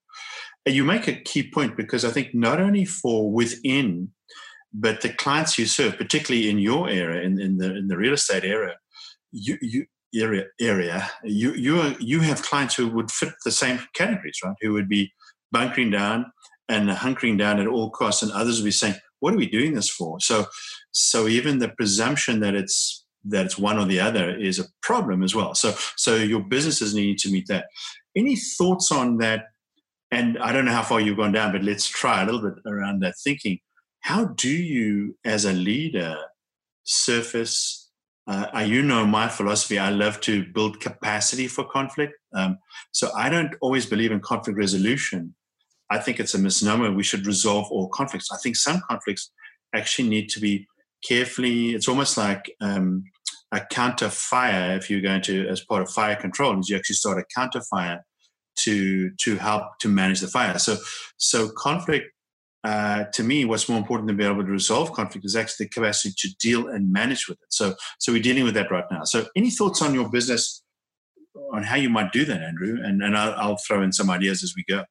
You make a key point because I think not only for within but the clients you serve, particularly in your area, in, in the in the real estate area, you you area area you you are, you have clients who would fit the same categories, right? Who would be bunkering down and hunkering down at all costs, and others would be saying, "What are we doing this for?" So so even the presumption that it's that it's one or the other is a problem as well. So so your businesses need to meet that. Any thoughts on that? And I don't know how far you've gone down, but let's try a little bit around that thinking how do you, as a leader, surface? Uh, you know my philosophy. I love to build capacity for conflict. Um, so I don't always believe in conflict resolution. I think it's a misnomer. We should resolve all conflicts. I think some conflicts actually need to be carefully. It's almost like um, a counter fire. If you're going to, as part of fire control, is you actually start a counter fire to to help to manage the fire. So so conflict uh, to me, what's more important than being able to resolve conflict is actually the capacity to deal and manage with it. So, so we're dealing with that right now. So, any thoughts on your business on how you might do that, Andrew? And and I'll, I'll throw in some ideas as we go.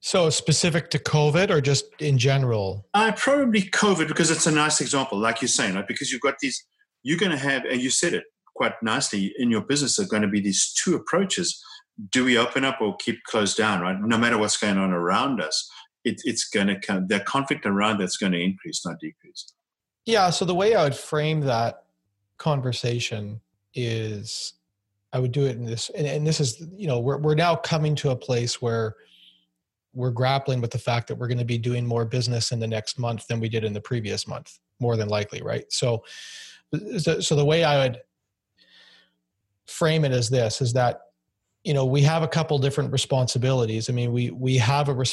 So, specific to COVID or just in general? Uh, probably COVID because it's a nice example, like you're saying, right? Because you've got these, you're going to have, and you said it quite nicely in your business, are going to be these two approaches. Do we open up or keep closed down, right? No matter what's going on around us it, it's going to come, the conflict around that's going to increase, not decrease. Yeah. So the way I would frame that conversation is I would do it in this, and, and this is, you know, we're, we're now coming to a place where we're grappling with the fact that we're going to be doing more business in the next month than we did in the previous month, more than likely. Right. So, so, so the way I would frame it is this, is that you know we have a couple different responsibilities. I mean we we have a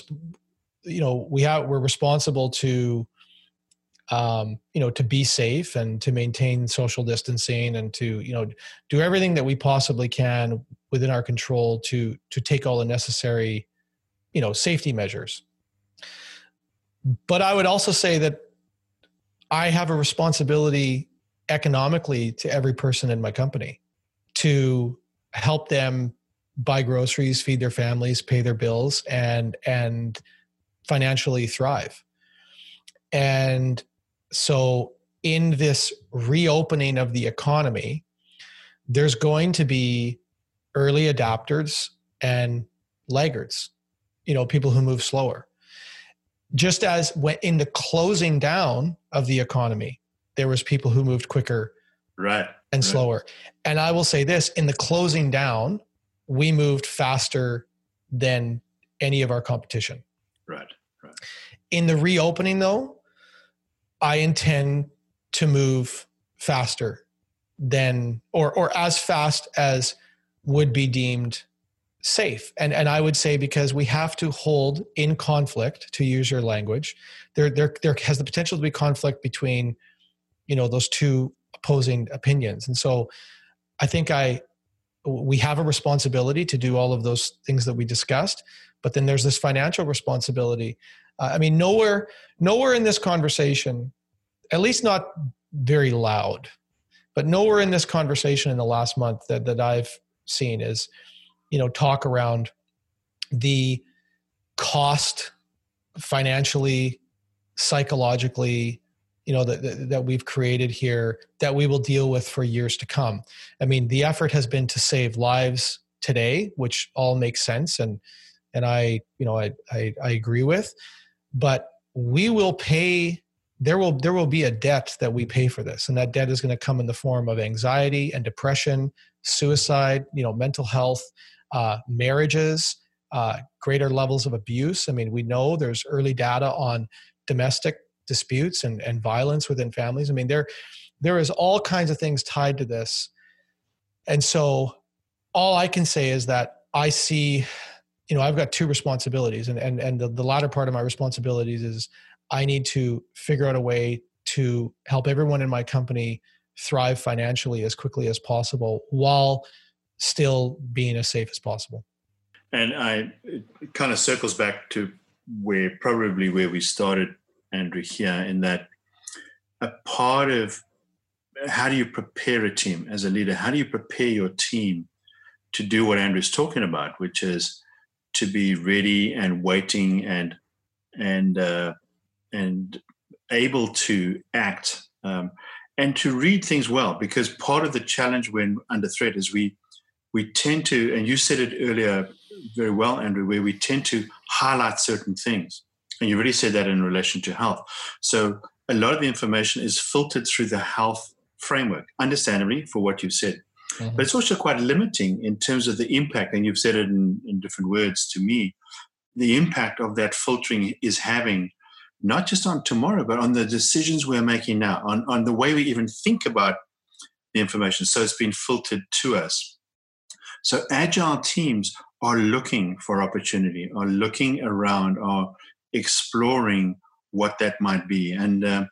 you know we have we're responsible to um, you know to be safe and to maintain social distancing and to you know do everything that we possibly can within our control to to take all the necessary you know safety measures. But i would also say that i have a responsibility economically to every person in my company to help them buy groceries feed their families pay their bills and and financially thrive. And so, in this reopening of the economy, there's going to be early adopters and laggards, you know, people who move slower. Just as when in the closing down of the economy, there was people who moved quicker right and right. slower and i will say this in the closing down we moved faster than any of our competition. Right right. In the reopening though i intend to move faster than or or as fast as would be deemed safe. And and i would say because we have to hold in conflict to use your language there there there has the potential to be conflict between you know those two opposing opinions. And so i think i we have a responsibility to do all of those things that we discussed but then there's this financial responsibility. Uh, i mean nowhere nowhere in this conversation at least not very loud but nowhere in this conversation in the last month that that i've seen is you know talk around the cost financially psychologically you know that, that, we've created here that we will deal with for years to come i mean the effort has been to save lives today which all makes sense and and i you know i i, I agree with but we will pay there will there will be a debt that we pay for this and that debt is going to come in the form of anxiety and depression suicide you know mental health uh, marriages, uh, greater levels of abuse. I mean, we know there's early data on domestic disputes and, and violence within families. I mean, there there is all kinds of things tied to this. And so all I can say is that I see, you know, I've got two responsibilities and and, and the, the latter part of my responsibilities is I need to figure out a way to help everyone in my company thrive financially as quickly as possible while still being as safe as possible. And I it kind of circles back to where probably where we started, Andrew, here in that a part of how do you prepare a team as a leader? How do you prepare your team to do what Andrew's talking about, which is to be ready and waiting and and uh, and able to act um, and to read things well? Because part of the challenge when under threat is we we tend to, and you said it earlier very well, Andrew, where we tend to highlight certain things. And you already said that in relation to health. So a lot of the information is filtered through the health framework, understandably, for what you've said. Mm-hmm. But it's also quite limiting in terms of the impact, and you've said it in, in different words to me. The impact of that filtering is having not just on tomorrow, but on the decisions we're making now, on, on the way we even think about the information. So it's been filtered to us. So agile teams are looking for opportunity, are looking around, are exploring what that might be. And uh,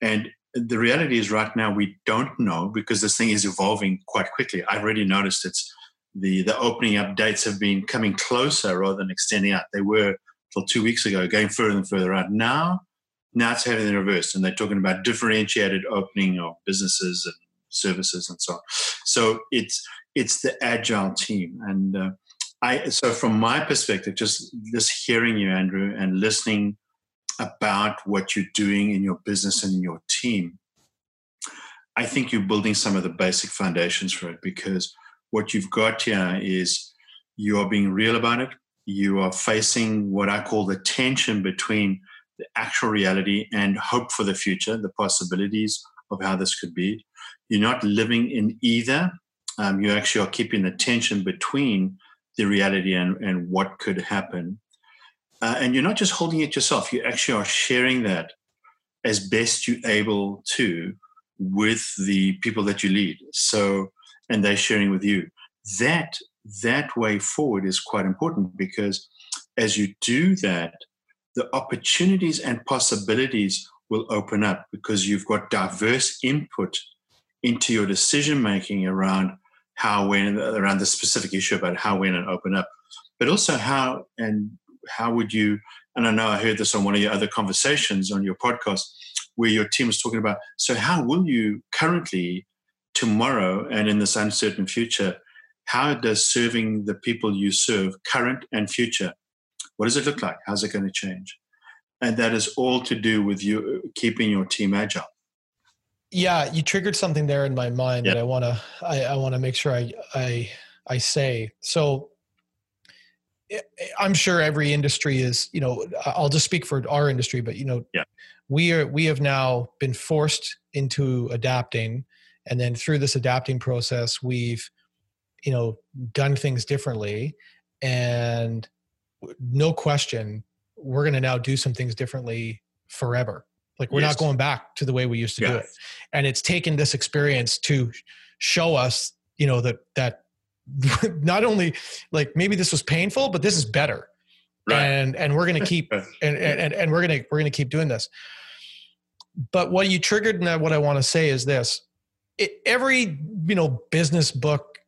and the reality is right now we don't know because this thing is evolving quite quickly. I've already noticed it's the the opening up dates have been coming closer rather than extending out. They were till two weeks ago, going further and further out. Now, now it's having the reverse, and they're talking about differentiated opening of businesses and services and so on. So it's it's the agile team, and uh, I. So from my perspective, just just hearing you, Andrew, and listening about what you're doing in your business and in your team, I think you're building some of the basic foundations for it because what you've got here is you are being real about it. You are facing what I call the tension between the actual reality and hope for the future, the possibilities of how this could be. You're not living in either. Um, you actually are keeping the tension between the reality and, and what could happen. Uh, and you're not just holding it yourself, you actually are sharing that as best you're able to with the people that you lead. So, and they're sharing with you. That that way forward is quite important because as you do that, the opportunities and possibilities will open up because you've got diverse input into your decision making around how, when, around the specific issue about how, when, and open up, but also how and how would you? And I know I heard this on one of your other conversations on your podcast where your team was talking about. So, how will you currently, tomorrow, and in this uncertain future, how does serving the people you serve, current and future, what does it look like? How's it going to change? And that is all to do with you keeping your team agile. Yeah, you triggered something there in my mind that I want to I, I want to make sure I I I say. So eh, eh, I'm sure every industry is, you know, I'll just speak for our industry, but you know, yeah. we are we have now been forced into adapting and then through this adapting process we've you know done things differently and no question we're going to now do some things differently forever like we're yes. not going back to the way we used to yeah. do it and it's taken this experience to show us you know that that not only like maybe this was painful but this is better right. and and we're going to keep and, and and we're to we're to keep doing this but what you triggered and what i want to say is this it, every you know business book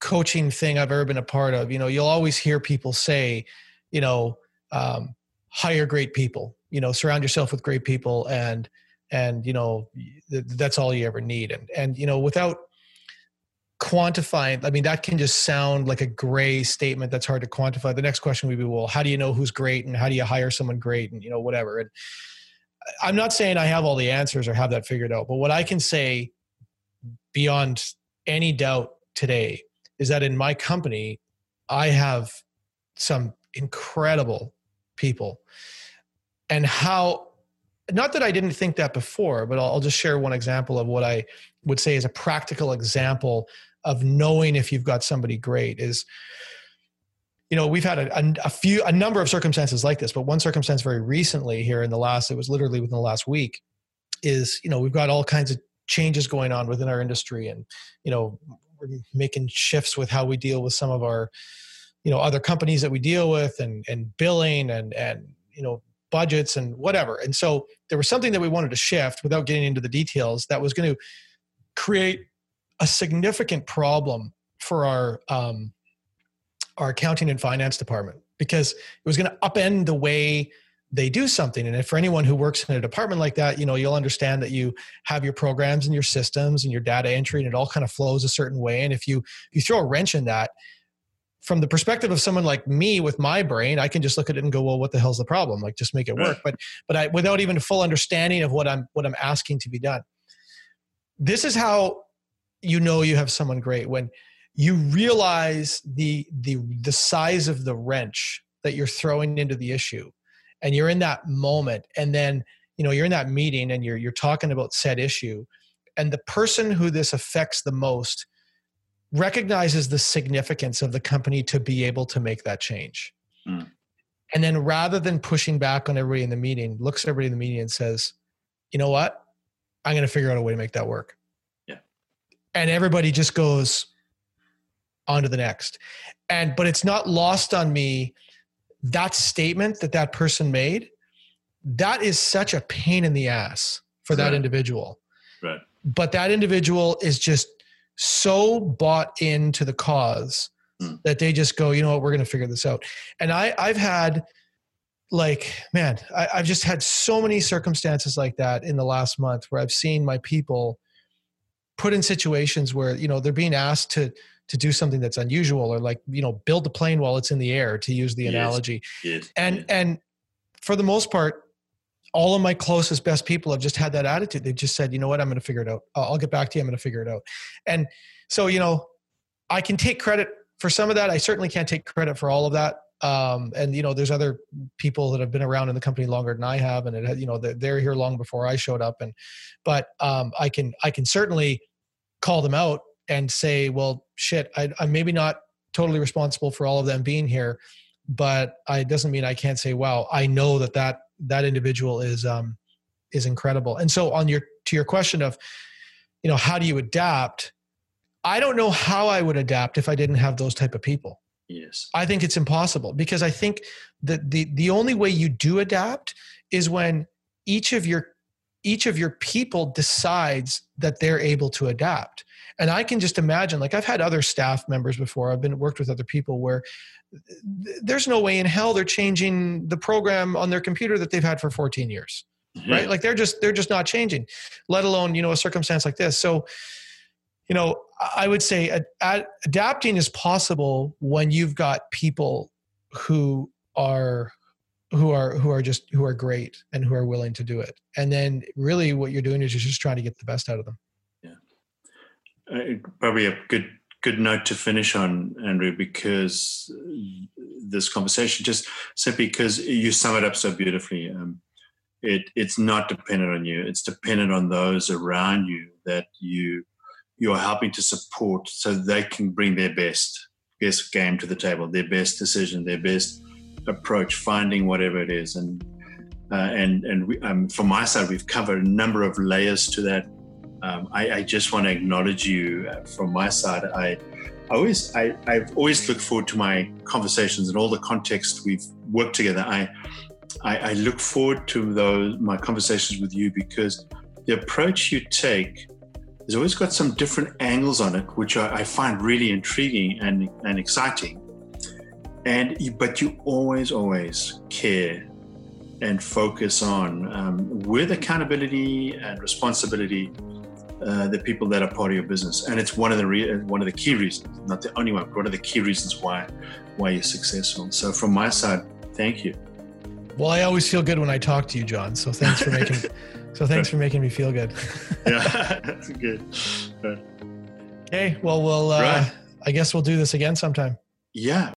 coaching thing i've ever been a part of you know you'll always hear people say you know um, hire great people you know surround yourself with great people and and you know th- that's all you ever need. And and you know without quantifying i mean that can just sound like a gray statement that's hard to quantify. The next question would be well how do you know who's great and how do you hire someone great and you know whatever. And i'm not saying i have all the answers or have that figured out but what i can say beyond any doubt today is that in my company i have some incredible people and how not that I didn't think that before, but I'll, I'll, just share one example of what I would say is a practical example of knowing if you've got somebody great is you know we've had a, a, a, few a number of circumstances like this but one circumstance very recently here in the last it was literally within the last week is you know we've got all kinds of changes going on within our industry and you know we're making shifts with how we deal with some of our you know other companies that we deal with and and billing and and you know budgets and whatever. And so there was something that we wanted to shift without getting into the details that was going to create a significant problem for our um, our accounting and finance department because it was going to upend the way they do something. And if for anyone who works in a department like that you know you'll understand that you have your programs and your systems and your data entry and it all kind of flows a certain way. And if you you throw a wrench in that from the perspective of someone like me with my brain i can just look at it and go well what the hell's the problem? Like just make it work. But but i without even a full understanding of what i'm what i'm asking to be done. This is how you know you have someone great when you realize the the the size of the wrench that you're throwing into the issue and you're in that moment and then you know you're in that meeting and you're you're talking about said issue and the person who this affects the most recognizes the significance of the company to be able to make that change. Mm. and then rather than pushing back on everybody in the meeting looks at everybody in the meeting and says you know what? I'm going to figure out a way to make that work. Yeah. and everybody just goes on to the next. And but it's not lost on me that statement that that person made that is such a pain in the ass for that individual. Right. But that individual is just so bought into the cause mm. that they just go you know what we're going to figure this out and i i've had like man I, i've just had so many circumstances like that in the last month where i've seen my people put in situations where you know they're being asked to to do something that's unusual or like you know build the plane while it's in the air to use the yes. analogy yes. and yes. and for the most part all of my closest best people have just had that attitude. They've just said you know what? I'm going to figure it out. I'll get back to you. I'm going to figure it out. And so you know i can take credit for some of that. I certainly can't take credit for all of that. Um, and you know there's other people that have been around in the company longer than i have and it you know they're, they're here long before i showed up. And but um, i can i can certainly call them out and say, well, shit, I, am maybe not totally responsible for all of them being here, but it doesn't mean I can't say, wow, I know that that that individual is um, is incredible. And so, on your to your question of, you know, how do you adapt? I don't know how I would adapt if I didn't have those type of people. Yes, I think it's impossible because I think that the the only way you do adapt is when each of your each of your people decides that they're able to adapt. And i can just imagine like i've had other staff members before. I've been worked with other people where there's no way in hell they're changing the program on their computer that they've had for 14 years mm-hmm. right? Like they're just they're just not changing let alone you know a circumstance like this. So you know i would say ad- ad- adapting is possible when you've got people who are who are who are just who are great and who are willing to do it. And then really what you're doing is you're just trying to get the best out of them. Yeah. Uh, probably a good good note to finish on andrew because this conversation just simply because you sum it up so beautifully um, it it's not dependent on you. It's dependent on those around you that you you are helping to support so they can bring their best best game to the table, their best decision, their best approach, finding whatever it is. And uh, and and we, um, from my side, we've covered a number of layers to that. Um, I, I, just want to acknowledge you uh, from my side. I, I always I, I've always looked forward to my conversations and all the context we've worked together. I, I, I look forward to those my conversations with you because the approach you take has always got some different angles on it, which I, I find really intriguing and, and exciting. And but you always, always care and focus on um, with accountability and responsibility uh, the people that are part of your business. And it's one of the re- one of the key reasons, not the only one, but one of the key reasons why why you're successful. So from my side, thank you. Well, I always feel good when I talk to you, John. So thanks for making so thanks for making me feel good. yeah, that's good. Okay, well, we'll uh, right. I guess we'll do this again sometime. Yeah.